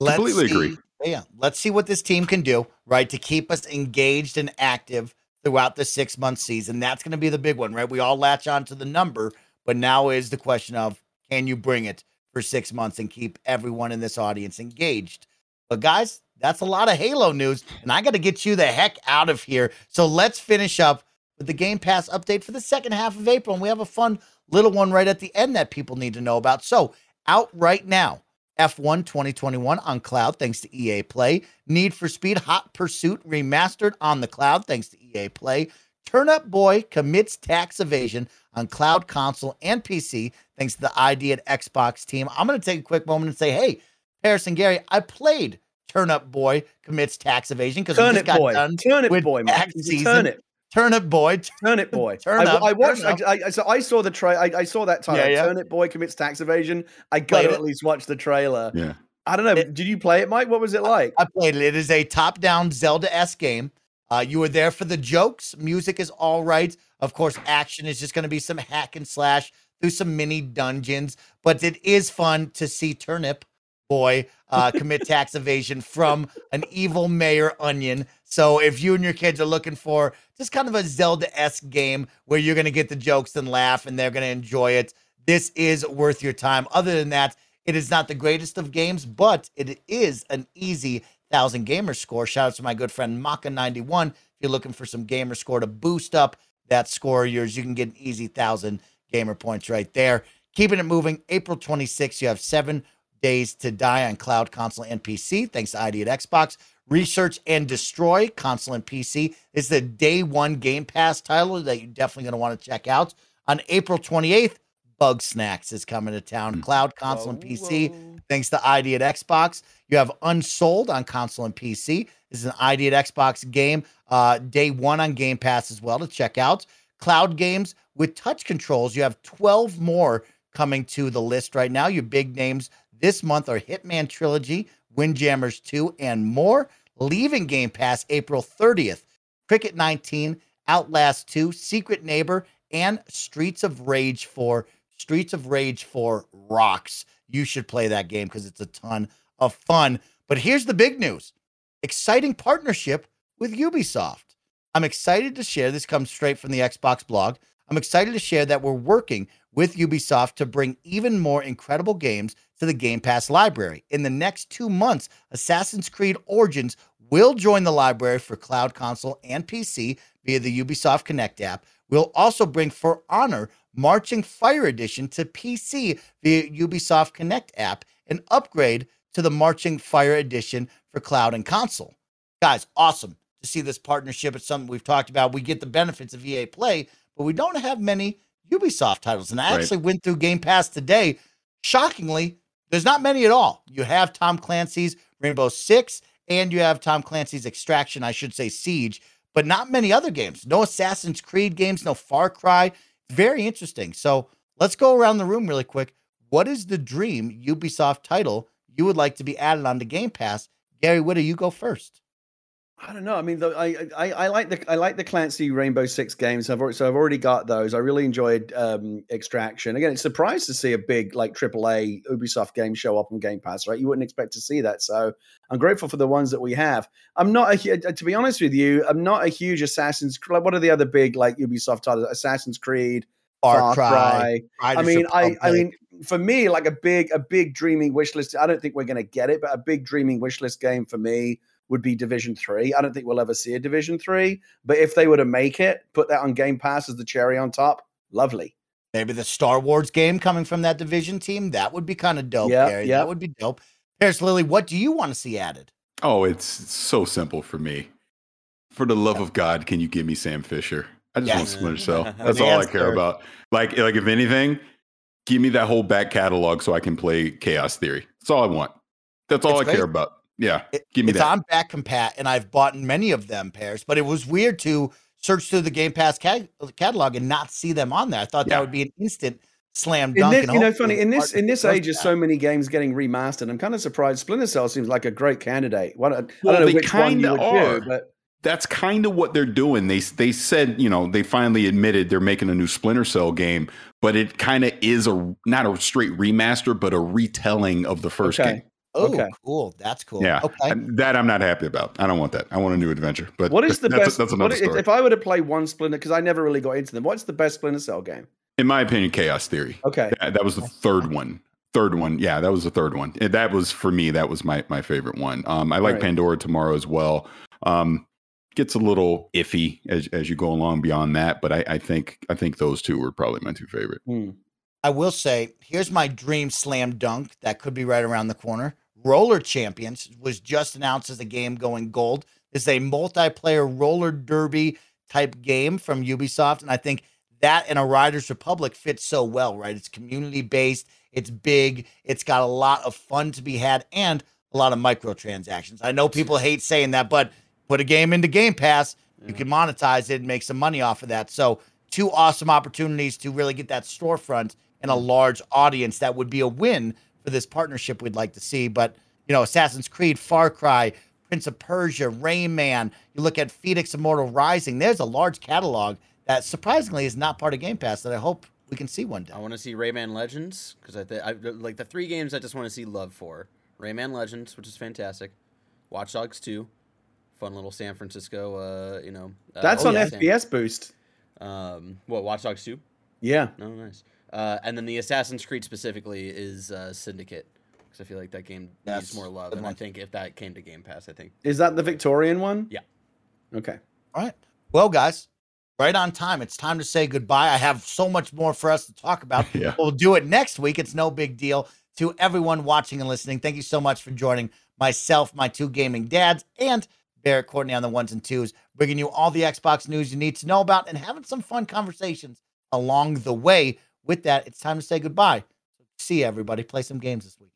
Let's Completely see, agree. Yeah, let's see what this team can do, right, to keep us engaged and active throughout the six month season. That's going to be the big one, right? We all latch on to the number, but now is the question of can you bring it for six months and keep everyone in this audience engaged? But guys, that's a lot of Halo news, and I got to get you the heck out of here. So let's finish up with the Game Pass update for the second half of April. And we have a fun little one right at the end that people need to know about. So, out right now, F1 2021 on cloud, thanks to EA Play. Need for Speed Hot Pursuit remastered on the cloud, thanks to EA Play. Turnip Boy commits tax evasion on cloud console and PC, thanks to the ID at Xbox team. I'm going to take a quick moment and say, hey, Parris and Gary, I played Turnip Boy commits tax evasion because we just got boy. done Turnip with Boy, tax season. Turnip Boy. Turnip Boy. Turn I, up, I watched. I, I, so I saw the trailer. I, I, saw that title. Yeah, yeah. Turnip Boy commits tax evasion. I got to at least watch the trailer. Yeah. I don't know. It, Did you play it, Mike? What was it like? I played it. It is a top-down Zelda-esque game. Uh, you were there for the jokes. Music is all right. Of course, action is just going to be some hack and slash through some mini dungeons. But it is fun to see Turnip boy uh, commit tax evasion from an evil mayor onion. So if you and your kids are looking for just kind of a Zelda esque game where you're going to get the jokes and laugh and they're going to enjoy it, this is worth your time. Other than that, it is not the greatest of games, but it is an easy thousand gamer score. Shout out to my good friend Maka91. If you're looking for some gamer score to boost up that score of yours, you can get an easy thousand gamer points right there. Keeping it moving, April 26th, you have seven Days to Die on cloud, console, and PC. Thanks to ID at Xbox. Research and Destroy, console and PC, is the day one Game Pass title that you're definitely going to want to check out. On April 28th, Bugsnax is coming to town. Hmm. Cloud, console, and PC. Whoa. Thanks to ID at Xbox. You have Unsouled on console and PC. This is an ID at Xbox game. Uh, day one on Game Pass as well to check out. Cloud games with touch controls. You have 12 more coming to the list right now. Your big names this month are Hitman Trilogy, Windjammers 2, and more. Leaving Game Pass April 30th. Cricket 19, Outlast 2, Secret Neighbor, and Streets of Rage 4. Streets of Rage 4 rocks. You should play that game because it's a ton of fun. But here's the big news exciting partnership with Ubisoft. I'm excited to share this comes straight from the Xbox blog. I'm excited to share that we're working with Ubisoft to bring even more incredible games to the Game Pass library. In the next two months, Assassin's Creed Origins will join the library for cloud console and PC via the Ubisoft Connect app. We'll also bring For Honor Marching Fire Edition to PC via Ubisoft Connect app and upgrade to the Marching Fire Edition for cloud and console. Guys, awesome to see this partnership. It's something we've talked about. We get the benefits of EA Play, but we don't have many Ubisoft titles. And I right. actually went through Game Pass today. Shockingly, there's not many at all. You have Tom Clancy's Rainbow Six, and you have Tom Clancy's Extraction, I should say Siege, but not many other games. No Assassin's Creed games, no Far Cry. Very interesting. So let's go around the room really quick. What is the dream Ubisoft title you would like to be added onto Game Pass? Gary Whitta, you go first. I don't know. I mean, the, I, I, I like the I like the Clancy Rainbow Six games. I've already, so I've already got those. I really enjoyed um, Extraction. Again, it's surprised to see a big like AAA Ubisoft game show up on Game Pass. Right, you wouldn't expect to see that. So I'm grateful for the ones that we have. I'm not a, uh, to be honest with you. I'm not a huge Assassin's. Like, what are the other big like Ubisoft titles? Assassin's Creed, Far, Far Cry. Cry. I mean, I, I mean, for me, like a big a big dreaming wish list. I don't think we're going to get it, but a big dreaming wish list game for me would be Division Three. I don't think we'll ever see a Division Three, but if they were to make it, put that on Game Pass as the cherry on top, lovely. Maybe the Star Wars game coming from that division team. That would be kind of dope. Yeah, yeah, that would be dope. Parris Lilly, what do you want to see added? Oh, it's so simple for me. For the love of God, can you give me Sam Fisher? I just yes. want Splinter Cell. That's all I care about. Like, like if anything, give me that whole back catalog so I can play Chaos Theory. That's all I want. That's all it's I great. care about. Yeah, give me it's that. on back compat, and I've bought many of them pairs. But it was weird to search through the Game Pass ca- catalog and not see them on there. I thought yeah. that would be an instant slam dunk. This, you know, funny in this in this age of so many games getting remastered, I'm kind of surprised. Splinter Cell seems like a great candidate. What I, well, I don't know which one you would are. do, but that's kind of what they're doing. They they said, you know, they finally admitted they're making a new Splinter Cell game, but it kind of is a not a straight remaster, but a retelling of the first okay. game. Oh, okay. cool. That's cool. Yeah. Okay. That I'm not happy about. I don't want that. I want a new adventure. But what is the that's, best? That's another story. If I were to play one Splinter, because I never really got into them, what's the best Splinter Cell game? In my opinion, Chaos Theory. Okay. That, that was the third one. Third one. Yeah, that was the third one. That was for me. That was my my favorite one. Um, I like right. Pandora Tomorrow as well. Um, gets a little iffy as as you go along beyond that, but I, I think I think those two were probably my two favorite. Hmm. I will say, here's my dream slam dunk that could be right around the corner. Roller Champions was just announced as a game going gold. This is a multiplayer roller derby type game from Ubisoft. And I think that and a Riders Republic fits so well, right? It's community based, it's big, it's got a lot of fun to be had, and a lot of microtransactions. I know people hate saying that, but put a game into Game Pass, you can monetize it and make some money off of that. So, two awesome opportunities to really get that storefront and a mm. large audience that would be a win for this partnership we'd like to see. But, you know, Assassin's Creed, Far Cry, Prince of Persia, Rayman, you look at Fenyx Immortal Rising, there's a large catalog that surprisingly is not part of Game Pass that I hope we can see one day. I want to see Rayman Legends because I, th- I like the three games I just want to see love for Rayman Legends, which is fantastic, Watch Dogs 2, fun little San Francisco, uh, you know. Uh, That's oh, on yeah, FPS San- Boost. Um, what, Watch Dogs 2? Yeah. Oh, nice. Uh, and then the Assassin's Creed specifically is uh, Syndicate because I feel like that game needs more love. And I think if that came to Game Pass, I think is that the Victorian one? Yeah. Okay. All right. Well, guys, right on time. It's time to say goodbye. I have so much more for us to talk about. yeah. We'll do it next week. It's no big deal. To everyone watching and listening, thank you so much for joining myself, my two gaming dads, and Barrett Courtney on the ones and twos, bringing you all the Xbox news you need to know about and having some fun conversations along the way with that, it's time to say goodbye. See you, everybody. Play some games this weekend.